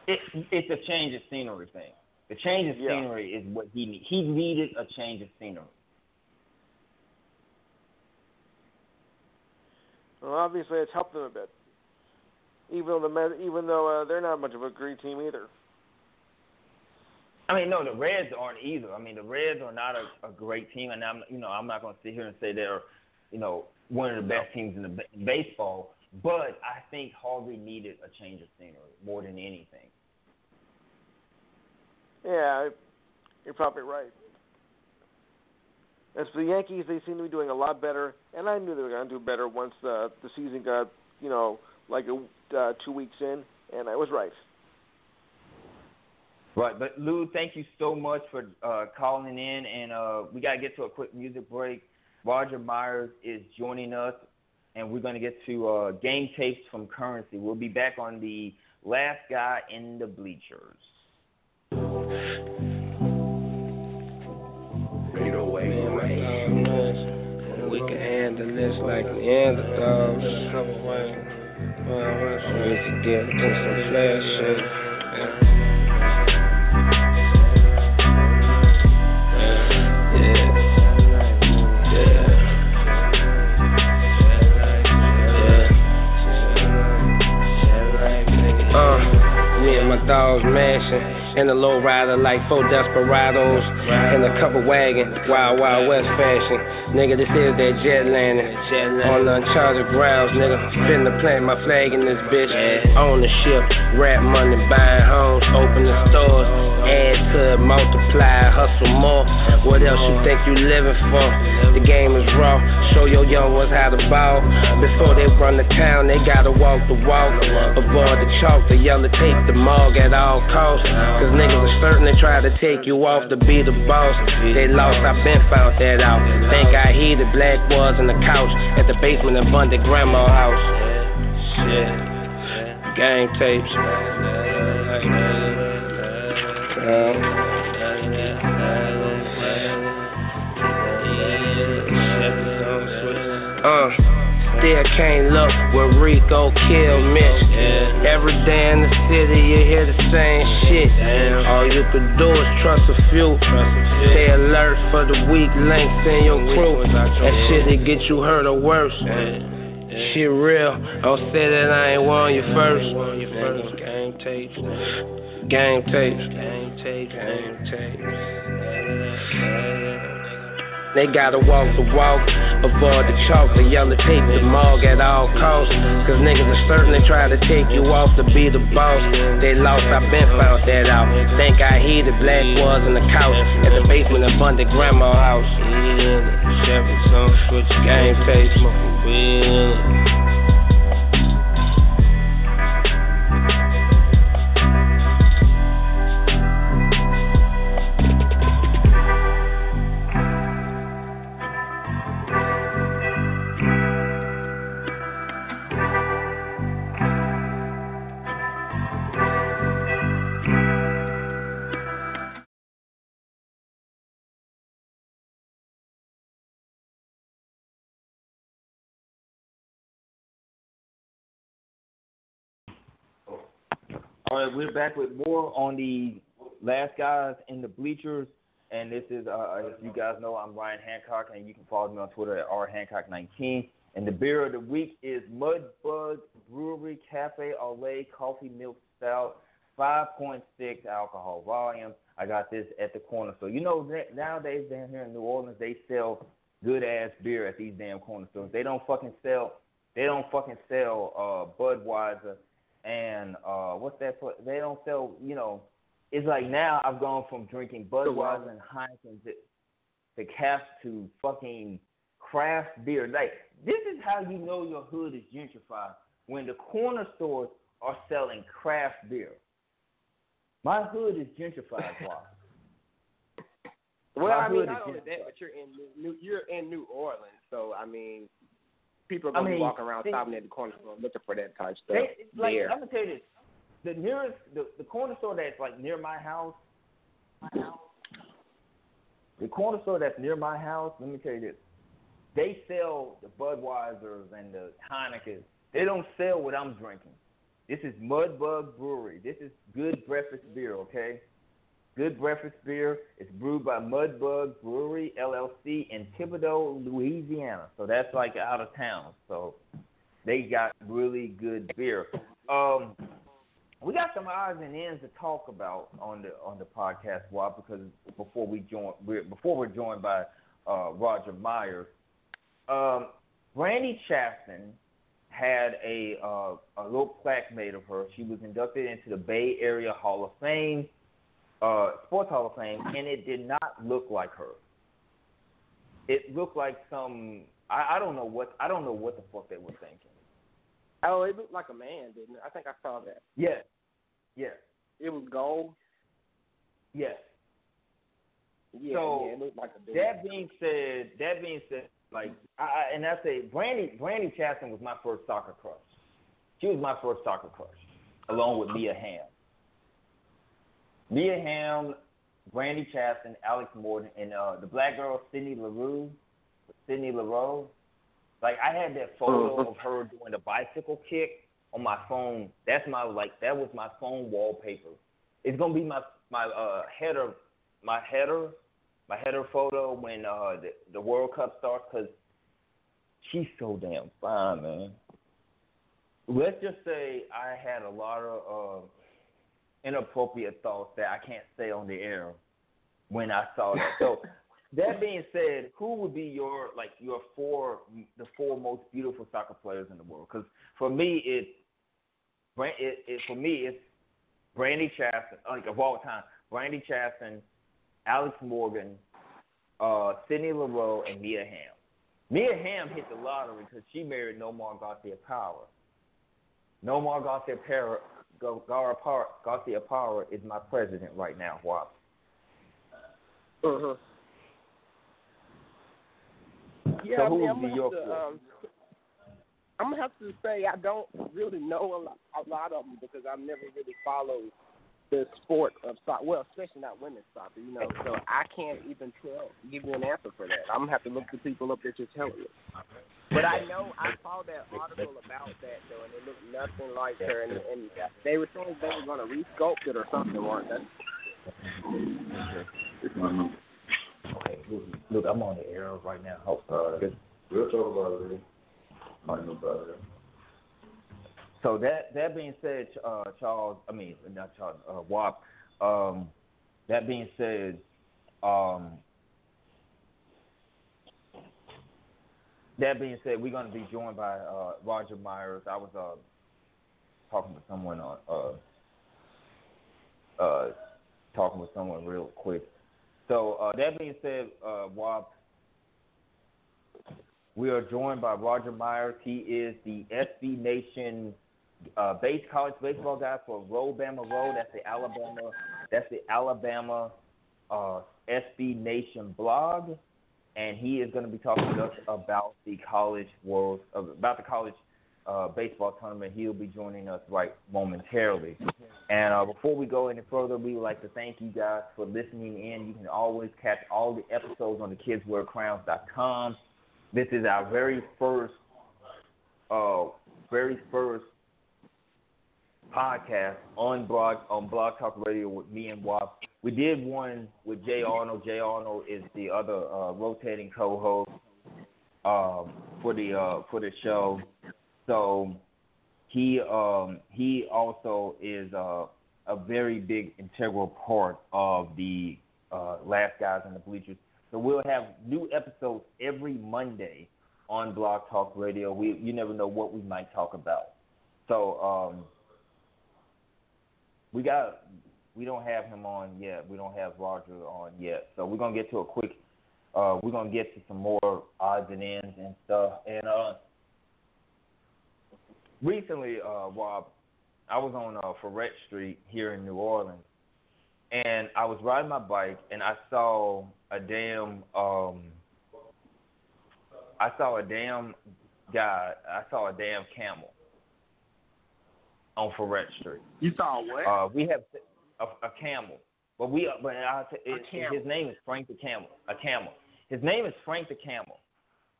It, it's a change of scenery thing. The change of yeah. scenery is what he need. He needed a change of scenery. Well, obviously, it's helped them a bit even though the Mets, even though uh, they're not much of a great team either. I mean, no, the Reds aren't either. I mean, the Reds are not a, a great team, and I'm, you know, I'm not going to sit here and say they're, you know, one of the best teams in the in baseball. But I think Harvey needed a change of scenery more than anything. Yeah, you're probably right. As for the Yankees, they seem to be doing a lot better, and I knew they were going to do better once the the season got, you know, like a, uh, two weeks in, and I was right. Right, but Lou, thank you so much for uh, calling in, and uh, we got to get to a quick music break. Roger Myers is joining us, and we're going to get to uh, game tapes from Currency. We'll be back on the last guy in the bleachers. We can handle this like Neanderthals. We could get some flash. Uh, me and my dogs mashing. In a low rider like four desperados. In a couple wagon, wild, wild west fashion. Nigga, this is that jet landing. On the uncharted grounds, nigga. Finna plant my flag in this bitch. On the ship, rap money, buying homes, open the stores. Add to it, multiply, hustle more. What else you think you living for? The game is raw. Show your young ones how to ball. Before they run the town, they gotta walk the walk. Avoid the chalk, the yellow tape, the mug at all costs. Cause niggas are certain to try to take you off to be the boss. They lost, I been found that out. Think I hear the black was in the couch at the basement of Bundy Grandma house. Shit. Gang tapes. Uh, still can't look where Rico killed Mitch. Every day in the city, you hear the same shit. All you can do is trust a few. Stay alert for the weak links in your crew. That shit that get you hurt or worse. Shit real. Don't say that I ain't want you first. Gang tapes. Gang tapes. Tapes. Tapes. They gotta walk the walk, avoid the chalk, the yellow tape, the mug at all costs. Cause niggas are certainly to try to take you off to be the boss. They lost, I been found that out. Think I hear the black was in the couch at the basement of Bundy Grandma house. Yeah, Chevy, some switch game tape, smoking weed. All right, we're back with more on the last guys in the bleachers, and this is, uh, as you guys know, I'm Ryan Hancock, and you can follow me on Twitter at rhancock19. And the beer of the week is Mudbug Brewery Cafe lait Coffee Milk Stout, 5.6 alcohol volume. I got this at the corner So You know, nowadays down here in New Orleans, they sell good ass beer at these damn corner stores. They don't fucking sell. They don't fucking sell uh, Budweiser and uh what's that? For? They don't sell. You know, it's like now I've gone from drinking Budweiser and Heineken to, to cast to fucking craft beer. Like this is how you know your hood is gentrified when the corner stores are selling craft beer. My hood is gentrified, Bob. well, I mean, not only that, but you're in New, you're in New Orleans, so I mean, people are gonna I mean, be walking around they, stopping at the corner store looking for that type stuff. They, like, there. I'm gonna tell you this: the nearest, the, the corner store that's like near my house, my house, the corner store that's near my house. Let me tell you this: they sell the Budweisers and the Heinekens. They don't sell what I'm drinking. This is Mudbug Brewery. This is good breakfast beer, okay? Good breakfast beer. It's brewed by Mudbug Brewery LLC in Thibodaux, Louisiana. So that's like out of town. So they got really good beer. Um, we got some odds and ends to talk about on the on the podcast, Why? Because before we join, we're, before we're joined by uh, Roger Myers, um, Brandi Chastain had a uh, a little plaque made of her. She was inducted into the Bay Area Hall of Fame, uh, Sports Hall of Fame, and it did not look like her. It looked like some I, I don't know what I don't know what the fuck they were thinking. Oh, it looked like a man, didn't it? I think I saw that. Yes, yes, It was gold. yes. Yeah, So, yeah, it looked like a. That being said, that being said, like, I, and I say, Brandi Brandi Chastain was my first soccer crush. She was my first soccer crush, along with Mia Hamm. Mia Hamm, Brandi Chastain, Alex Morgan, and uh, the black girl Sydney Leroux, Sydney Leroux. Like, I had that photo Mhm. of her doing the bicycle kick on my phone. That's my like, that was my phone wallpaper. It's gonna be my my uh, header, my header my header photo when uh the, the World Cup starts because she's so damn fine, man. Let's just say I had a lot of uh, inappropriate thoughts that I can't say on the air when I saw that. So that being said, who would be your like your four the four most beautiful soccer players in the world? Because for me, it's it, it for me it's Brandi Chastain, like of all time, Brandi Chastain, Alex Morgan, uh, Sydney Leroux, and Mia Hamm. Mia Hamm hit the lottery because she married Nomar Garcia Power. Nomar Garcia Power, Garciaparra is my president right now. Wop. Uh-huh. Yeah, so I mean, I'm gonna have to, um, I'm gonna have to say I don't really know a lot, a lot of them because I've never really followed the sport of soccer. Well, especially not women's soccer, you know. So I can't even tell, give you an answer for that. I'm gonna have to look the people up that you're telling me. But I know I saw that article about that though, and it looked nothing like her, and, and they were saying they were gonna resculpt it or something, weren't they? Okay, look, look, I'm on the air right now. Hope, uh, good. We'll talk about it later. I know about it. So that that being said, uh, Charles, I mean not Charles, uh, Wap. Um, that being said, um, that being said, we're going to be joined by uh, Roger Myers. I was uh, talking with someone on uh, uh, talking with someone real quick. So uh, that being said, uh, Wap, we are joined by Roger Myers. He is the SB Nation uh, base college baseball guy for Roll 'Bama Roll. That's the Alabama. That's the Alabama uh, SB Nation blog, and he is going to be talking to us about the college world, about the college uh, baseball tournament. He'll be joining us right momentarily. And uh, before we go any further, we would like to thank you guys for listening in. You can always catch all the episodes on the kidswearcrowns.com. This is our very first, uh, very first podcast on blog on Blog Talk Radio with me and Wap. We did one with Jay Arnold. Jay Arnold is the other uh, rotating co-host um, for the uh, for the show. So he um, he also is uh, a very big integral part of the uh, Last Guys in the Bleachers. So we'll have new episodes every Monday on Blog Talk Radio. We you never know what we might talk about. So um, we got we don't have him on yet. We don't have Roger on yet. So we're gonna get to a quick. Uh, we're gonna get to some more odds and ends and stuff. And uh, recently, uh, Rob, I was on uh, Freret Street here in New Orleans, and I was riding my bike, and I saw a damn. Um, I saw a damn guy. I saw a damn camel on Freret Street. You saw what? Uh, we have a, a camel, but we but I, it, camel. his name is Frank the Camel. A camel. His name is Frank the Camel,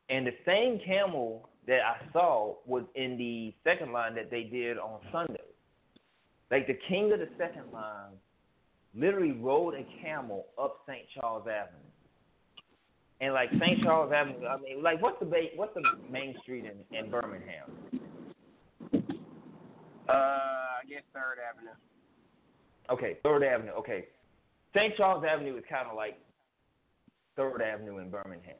and the same camel that I saw was in the second line that they did on Sunday. Like the king of the second line, literally rode a camel up St. Charles Avenue. And like St. Charles Avenue, I mean, like what's the ba- what's the main street in, in Birmingham? Uh, I guess Third Avenue. Okay, Third Avenue. Okay, St. Charles Avenue is kind of like Third Avenue in Birmingham.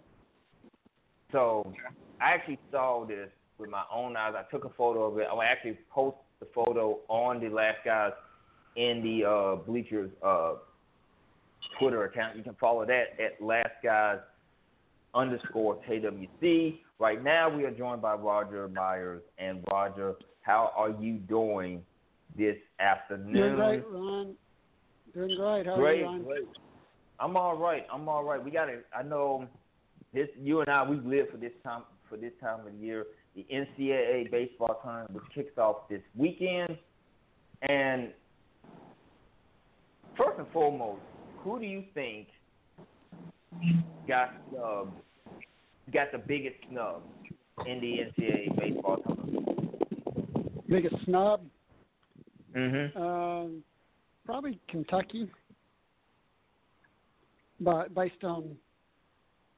So I actually saw this with my own eyes. I took a photo of it. I actually post the photo on the Last Guys in the uh, Bleachers uh, Twitter account. You can follow that at Last Guys underscore KWC. Right now, we are joined by Roger Myers. And Roger, how are you doing this afternoon? Doing great, Ron. Doing great. How are you, Ron? great. I'm all right. I'm all right. We got it. I know this. You and I, we live for this time for this time of the year. The NCAA baseball tournament, which kicks off this weekend, and first and foremost, who do you think got snubbed? Got the biggest snub in the NCAA baseball tournament? Biggest snub? Mm-hmm. Um, probably Kentucky, but based on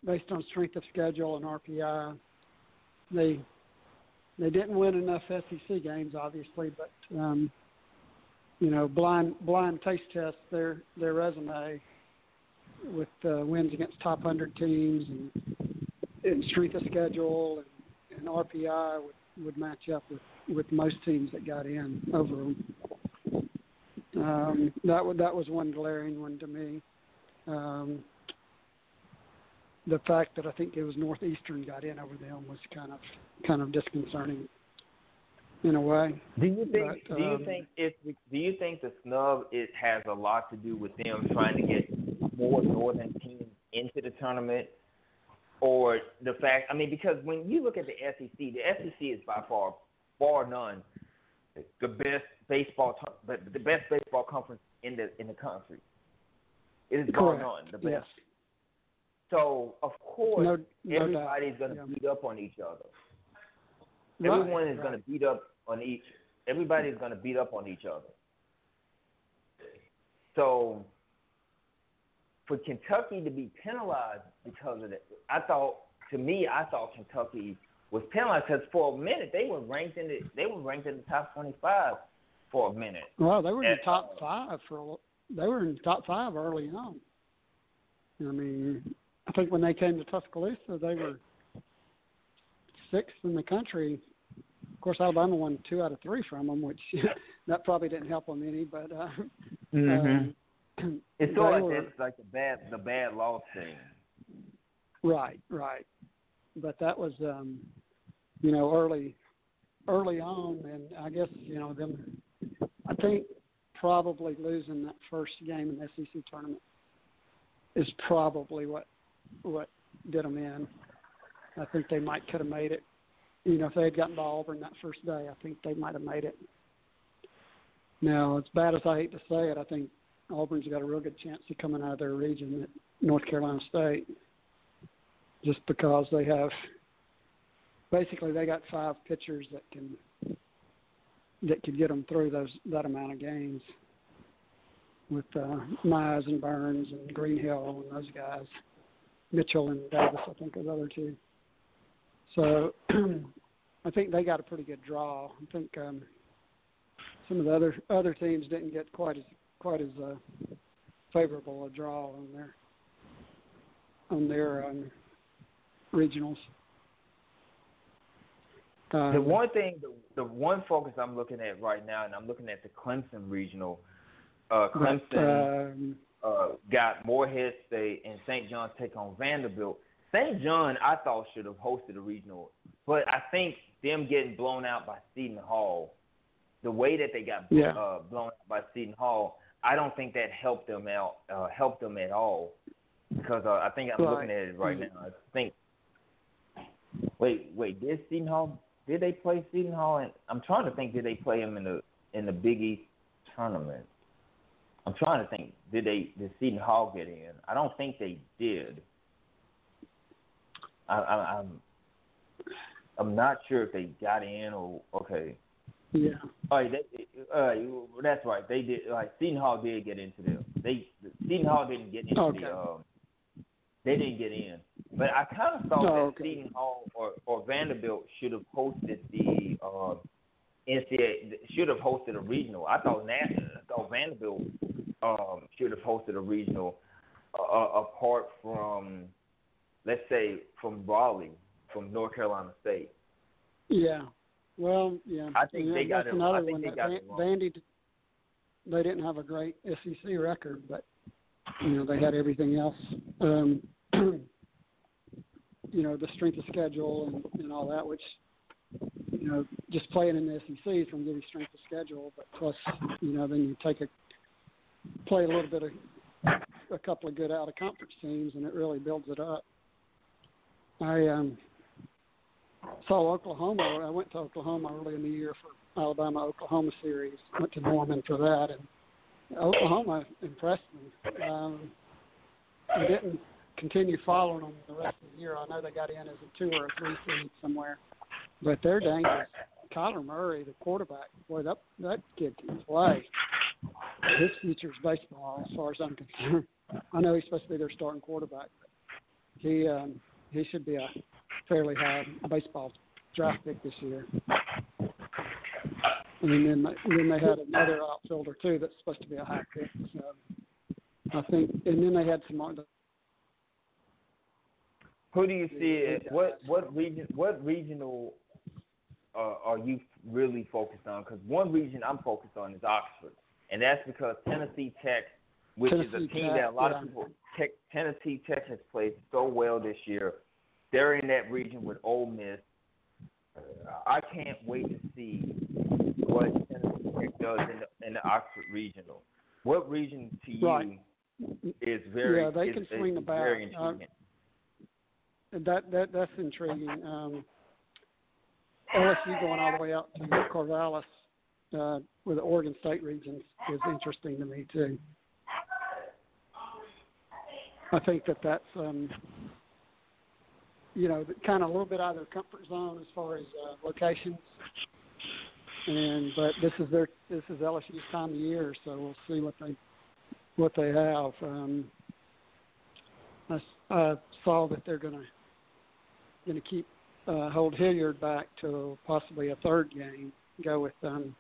based on strength of schedule and RPI, they they didn't win enough SEC games, obviously, but um, you know, blind blind taste test their their resume with uh, wins against top hundred teams and, and strength of schedule and, and RPI would, would match up with, with most teams that got in over them. Um, that was that was one glaring one to me. Um, the fact that I think it was Northeastern got in over them was kind of kind of disconcerting. in a way. Do you think? But, do you um, think it's? Do you think the snub it has a lot to do with them trying to get more northern teams into the tournament, or the fact? I mean, because when you look at the SEC, the SEC is by far, far none, the best baseball, but the best baseball conference in the in the country. It is bar Correct. none the best. Yes. So of course No, no doubt. everybody's going to Yeah. beat up on each other. Right, Everyone is going to beat up on each. Everybody's going to beat up on each other. So for Kentucky to be penalized because of that, I thought. To me, I thought Kentucky was penalized because for a minute they were ranked in the they were ranked in the top twenty five for a minute. Well, they were in the top uh, five for a, they were in the top five early on. I mean, I think when they came to Tuscaloosa, they were sixth in the country. Of course, Alabama won two out of three from them, which that probably didn't help them any. But uh, um, It's sort of were- like that's like the bad the bad loss thing. Right, right. But that was um you know, early early on and I guess, you know, them I think probably losing that first game in the SEC tournament is probably what what did them in. I think they might could have made it. You know, if they had gotten to Auburn that first day, I think they might have made it. Now, as bad as I hate to say it, I think Auburn's got a real good chance of coming out of their region at North Carolina State just because they have basically they got five pitchers that can that could get them through those that amount of games with uh, Mize and Burns and Greenhill and those guys, Mitchell and Davis, I think are the other two. So I think they got a pretty good draw. I think um, some of the other other teams didn't get quite as quite as uh, favorable a draw on their on their um, regionals. Um, The one thing, the, the one focus I'm looking at right now, and I'm looking at the Clemson regional. Uh, Clemson um, uh, got Morehead State and St. John's take on Vanderbilt. St. John, I thought should have hosted a regional, but I think them getting blown out by Seton Hall, the way that they got Yeah. uh, blown out by Seton Hall, I don't think that helped them out, uh, helped them at all, because uh, I think I'm Right. looking at it right now. I think. Wait, wait, did Seton Hall? Did they play Seton Hall? And I'm trying to think. Did they play him in the in the Big East tournament? I'm trying to think. Did they did Seton Hall get in? I don't think they did. I, I, I'm I'm not sure if they got in or okay. yeah, All right, they, uh, that's right. They did. Like Seton Hall did get into them. They Seton Hall didn't get into Okay. the. Um, they didn't get in, but I kind of thought Oh, that okay. Seton Hall or, or Vanderbilt should have hosted the uh, NCAA. Should have hosted a regional. I thought Nat, I thought Vanderbilt um, should have hosted a regional uh, uh, apart from, let's say, from Raleigh, from North Carolina State. yeah. Well, yeah. I think and they got it- another I think one they that got Van- Vandy. They didn't have a great SEC record, but you know they had everything else. Um, you know the strength of schedule and, and all that, which you know just playing in the SEC is going to give you strength of schedule, but plus you know then you take a play a little bit of a couple of good out of conference teams, and it really builds it up. I um, saw Oklahoma. I went to Oklahoma early in the year for Alabama Oklahoma series. Went to Norman for that, and Oklahoma impressed me. Um, I didn't continue following them the rest of the year. I know they got in as a two or a three seed somewhere, but they're dangerous. Kyler Murray, the quarterback, boy, that that kid can play. His future's baseball, as far as I'm concerned. I know he's supposed to be their starting quarterback, but he um, he should be a fairly high baseball draft pick this year. And then they, then they had another outfielder too that's supposed to be a high pick. So I think, and then they had some other. Who do you see? it- What what region? What regional uh, are you really focused on? Because one region I'm focused on is Oxford, and that's because Tennessee Tech, which is a team Tech, that a lot yeah. of people. Tech, Tennessee Tech has played so well this year. They're in that region with Ole Miss, I can't wait to see what Tennessee Tech does in the in the Oxford Regional. What region to you Right. is very Yeah, they is, can is swing the bat. very Uh, intriguing? That that that's intriguing. Um, LSU going all the way out to Corvallis uh, with the Oregon State regions is interesting to me too. I think that that's um, you know kind of a little bit out of their comfort zone as far as uh, locations. And but this is their this is LSU's time of year, so we'll see what they what they have. Um, I, saw that they're going to going to keep uh, hold Hilliard back to possibly a third game. Go with um,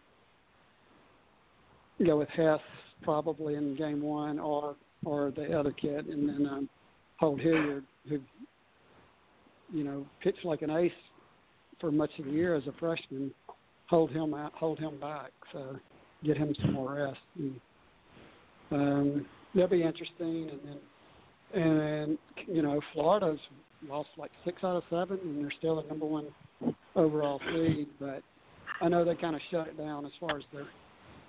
go with Hess probably in game one, or or the other kid, and then um, hold Hilliard, who you know pitched like an ace for much of the year as a freshman. Hold him out, hold him back, so get him some more rest. And, um, that'll be interesting, and then and you know Florida's lost like six out of seven, and they're still the number one overall seed. But I know they kind of shut it down as far as their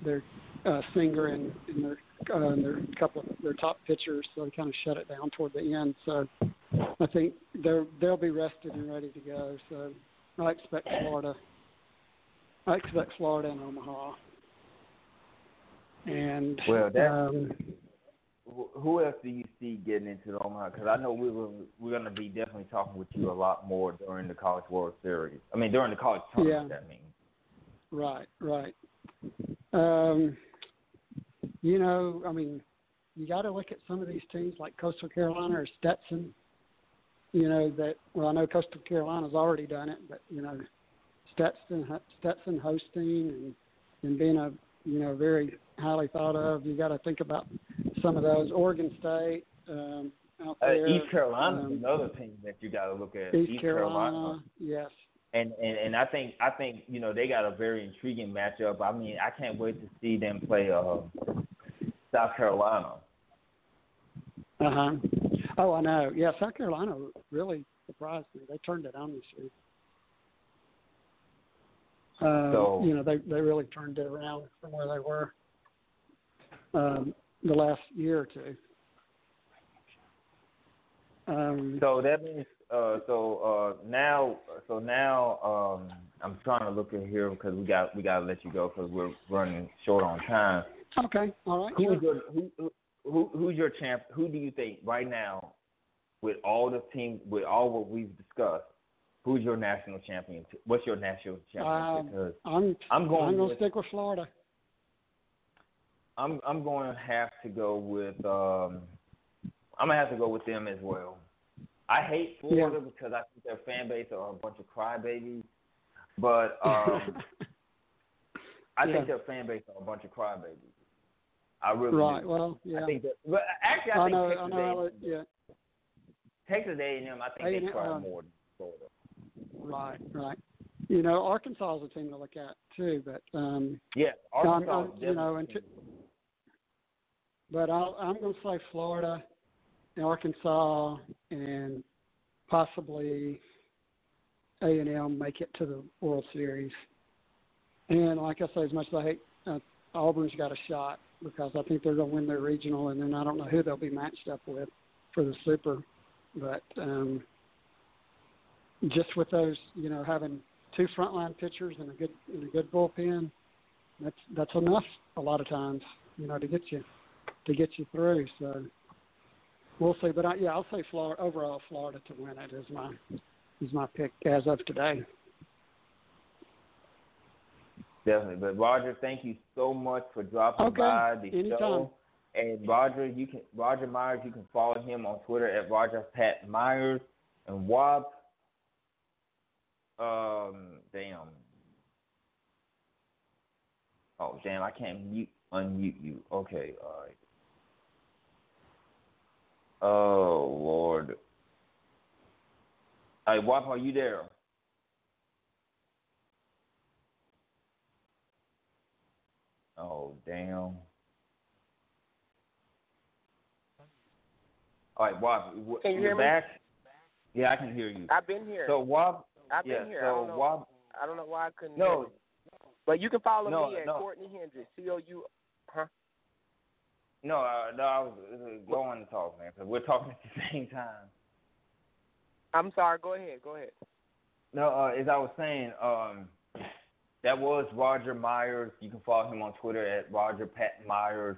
their uh, Singer and, and their uh, and their couple of their top pitchers, so they kind of shut it down toward the end. So I think they're they'll be rested and ready to go. So I expect Florida. I expect Florida and Omaha. And Well, that- um, Who else do you see getting into the Omaha? Because I know we were we're going to be definitely talking with you a lot more during the College World Series. I mean, during the college tournament. Yeah. That means. Right, right. Um, you know, I mean, you got to look at some of these teams like Coastal Carolina or Stetson. You know that. Well, I know Coastal Carolina's already done it, but you know, Stetson, Stetson hosting and and being a you know very highly thought of. You got to think about some of those. Oregon State um, out there. Uh, there. East Carolina's um, another team that you got to look at. East, Carolina, yes. and, and and I think I think you know they got a very intriguing matchup. I mean, I can't wait to see them play uh, South Carolina. Uh huh. Oh, I know. Yeah, South Carolina really surprised me. They turned it on this year. Uh, So- you know, they they really turned it around from where they were um, the last year or two. Um, So that means uh, so uh, now so now um, I'm trying to look at here because we got we got to let you go because we're running short on time. okay, all right. Who's sure. your who, who who who's your champ? Who do you think right now, with all the team with all what we've discussed, who's your national champion? What's your national champion? Um, because I'm I'm going I'm gonna stick with Florida. I'm I'm going to have to go with um I'm gonna have to go with them as well. I hate Florida because I think their fan base are a bunch of crybabies, but um I Yeah. think their fan base are a bunch of crybabies. I really right. do. Well, yeah. I think that, but actually, I, I think know. I Texas know. A&M, Yeah. Texas A&M, I think A&M, they cry uh, more than Florida. Right. Right. You know, Arkansas is a team to look at too, but um, Yeah, Arkansas. I'm- you know, and but I'll, I'm going to say Florida, and Arkansas, and possibly A and M make it to the World Series. And like I say, as much as I hate, uh, Auburn's got a shot because I think they're going to win their regional, and then I don't know who they'll be matched up with for the Super. But um, just with those, you know, having two frontline pitchers and a good and a good bullpen, that's that's enough a lot of times, you know, to get you to get you through. So we'll see. But I, yeah, I'll say Florida overall. Florida to win it is my is my pick as of today. Definitely. But Roger, thank you so much for dropping Okay, by the anytime. show. And Roger, you can Roger Myers, you can follow him on Twitter at Roger Pat Myers and Wab. Um, damn. Oh damn, I can't mute unmute you. Okay, all right. Oh Lord. Hey, Wap, are you there? Oh damn. All right, Wab, w- Can you hear me? back? Yeah, I can hear you. I've been here. So Wab, I've yeah, been here. I so don't know. Wab, I don't know why I couldn't. No. hear you. But you can follow No, me at no. Courtney Hendrix. C O U. Huh? No, uh, no, I was going to talk, man, because we're talking at the same time. I'm sorry. Go ahead. Go ahead. No, uh, as I was saying, um, that was Roger Myers. You can follow him on Twitter at Roger Pat Myers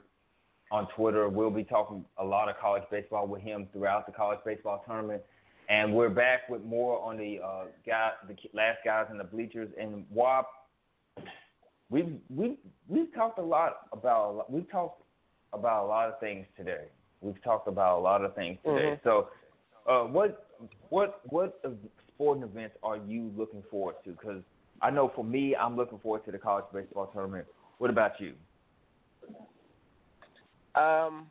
on Twitter. We'll be talking a lot of college baseball with him throughout the college baseball tournament. And we're back with more on the uh, guy, the last guys in the bleachers. And WAP, we've we've we've talked a lot about we've talked about a lot of things today. We've talked about a lot of things today. Mhm. So, uh, what what what sporting events are you looking forward to? Because I know for me, I'm looking forward to the college baseball tournament. What about you? Um,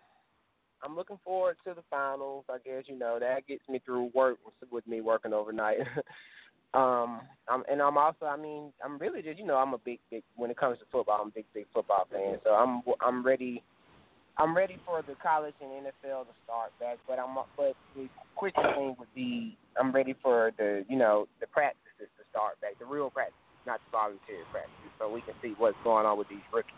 I'm looking forward to the finals. I guess you know that gets me through work with me working overnight. um, I'm, and I'm also, I mean, I'm really just, you know, I'm a big, big when it comes to football, I'm a big, big football fan. So I'm, I'm ready. I'm ready for the college and NFL to start back, but I'm, but the quickest thing would be I'm ready for the, you know, the practices to start back, the real practice, not the voluntary practice, so we can see what's going on with these rookies.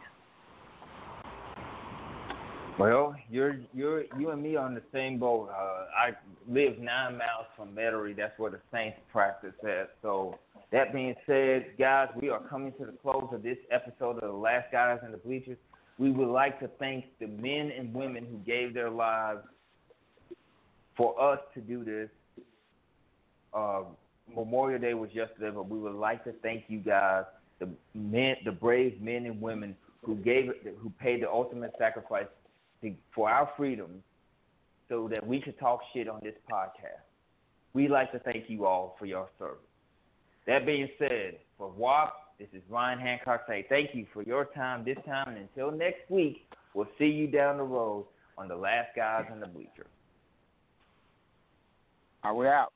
Well, you're you're you and me are on the same boat. Uh, I live nine miles from Metairie. That's where the Saints practice at. So that being said, guys, we are coming to the close of this episode of the Last Guys in the Bleachers. We would like to thank the men and women who gave their lives for us to do this. Uh, Memorial Day was yesterday, but we would like to thank you guys, the men, the brave men and women who gave who paid the ultimate sacrifice to, for our freedom, so that we could talk shit on this podcast. We'd like to thank you all for your service. That being said, for WAP, this is Ryan Hancock saying thank you for your time this time, and until next week, we'll see you down the road on the Last Guys in the Bleacher. Are we out?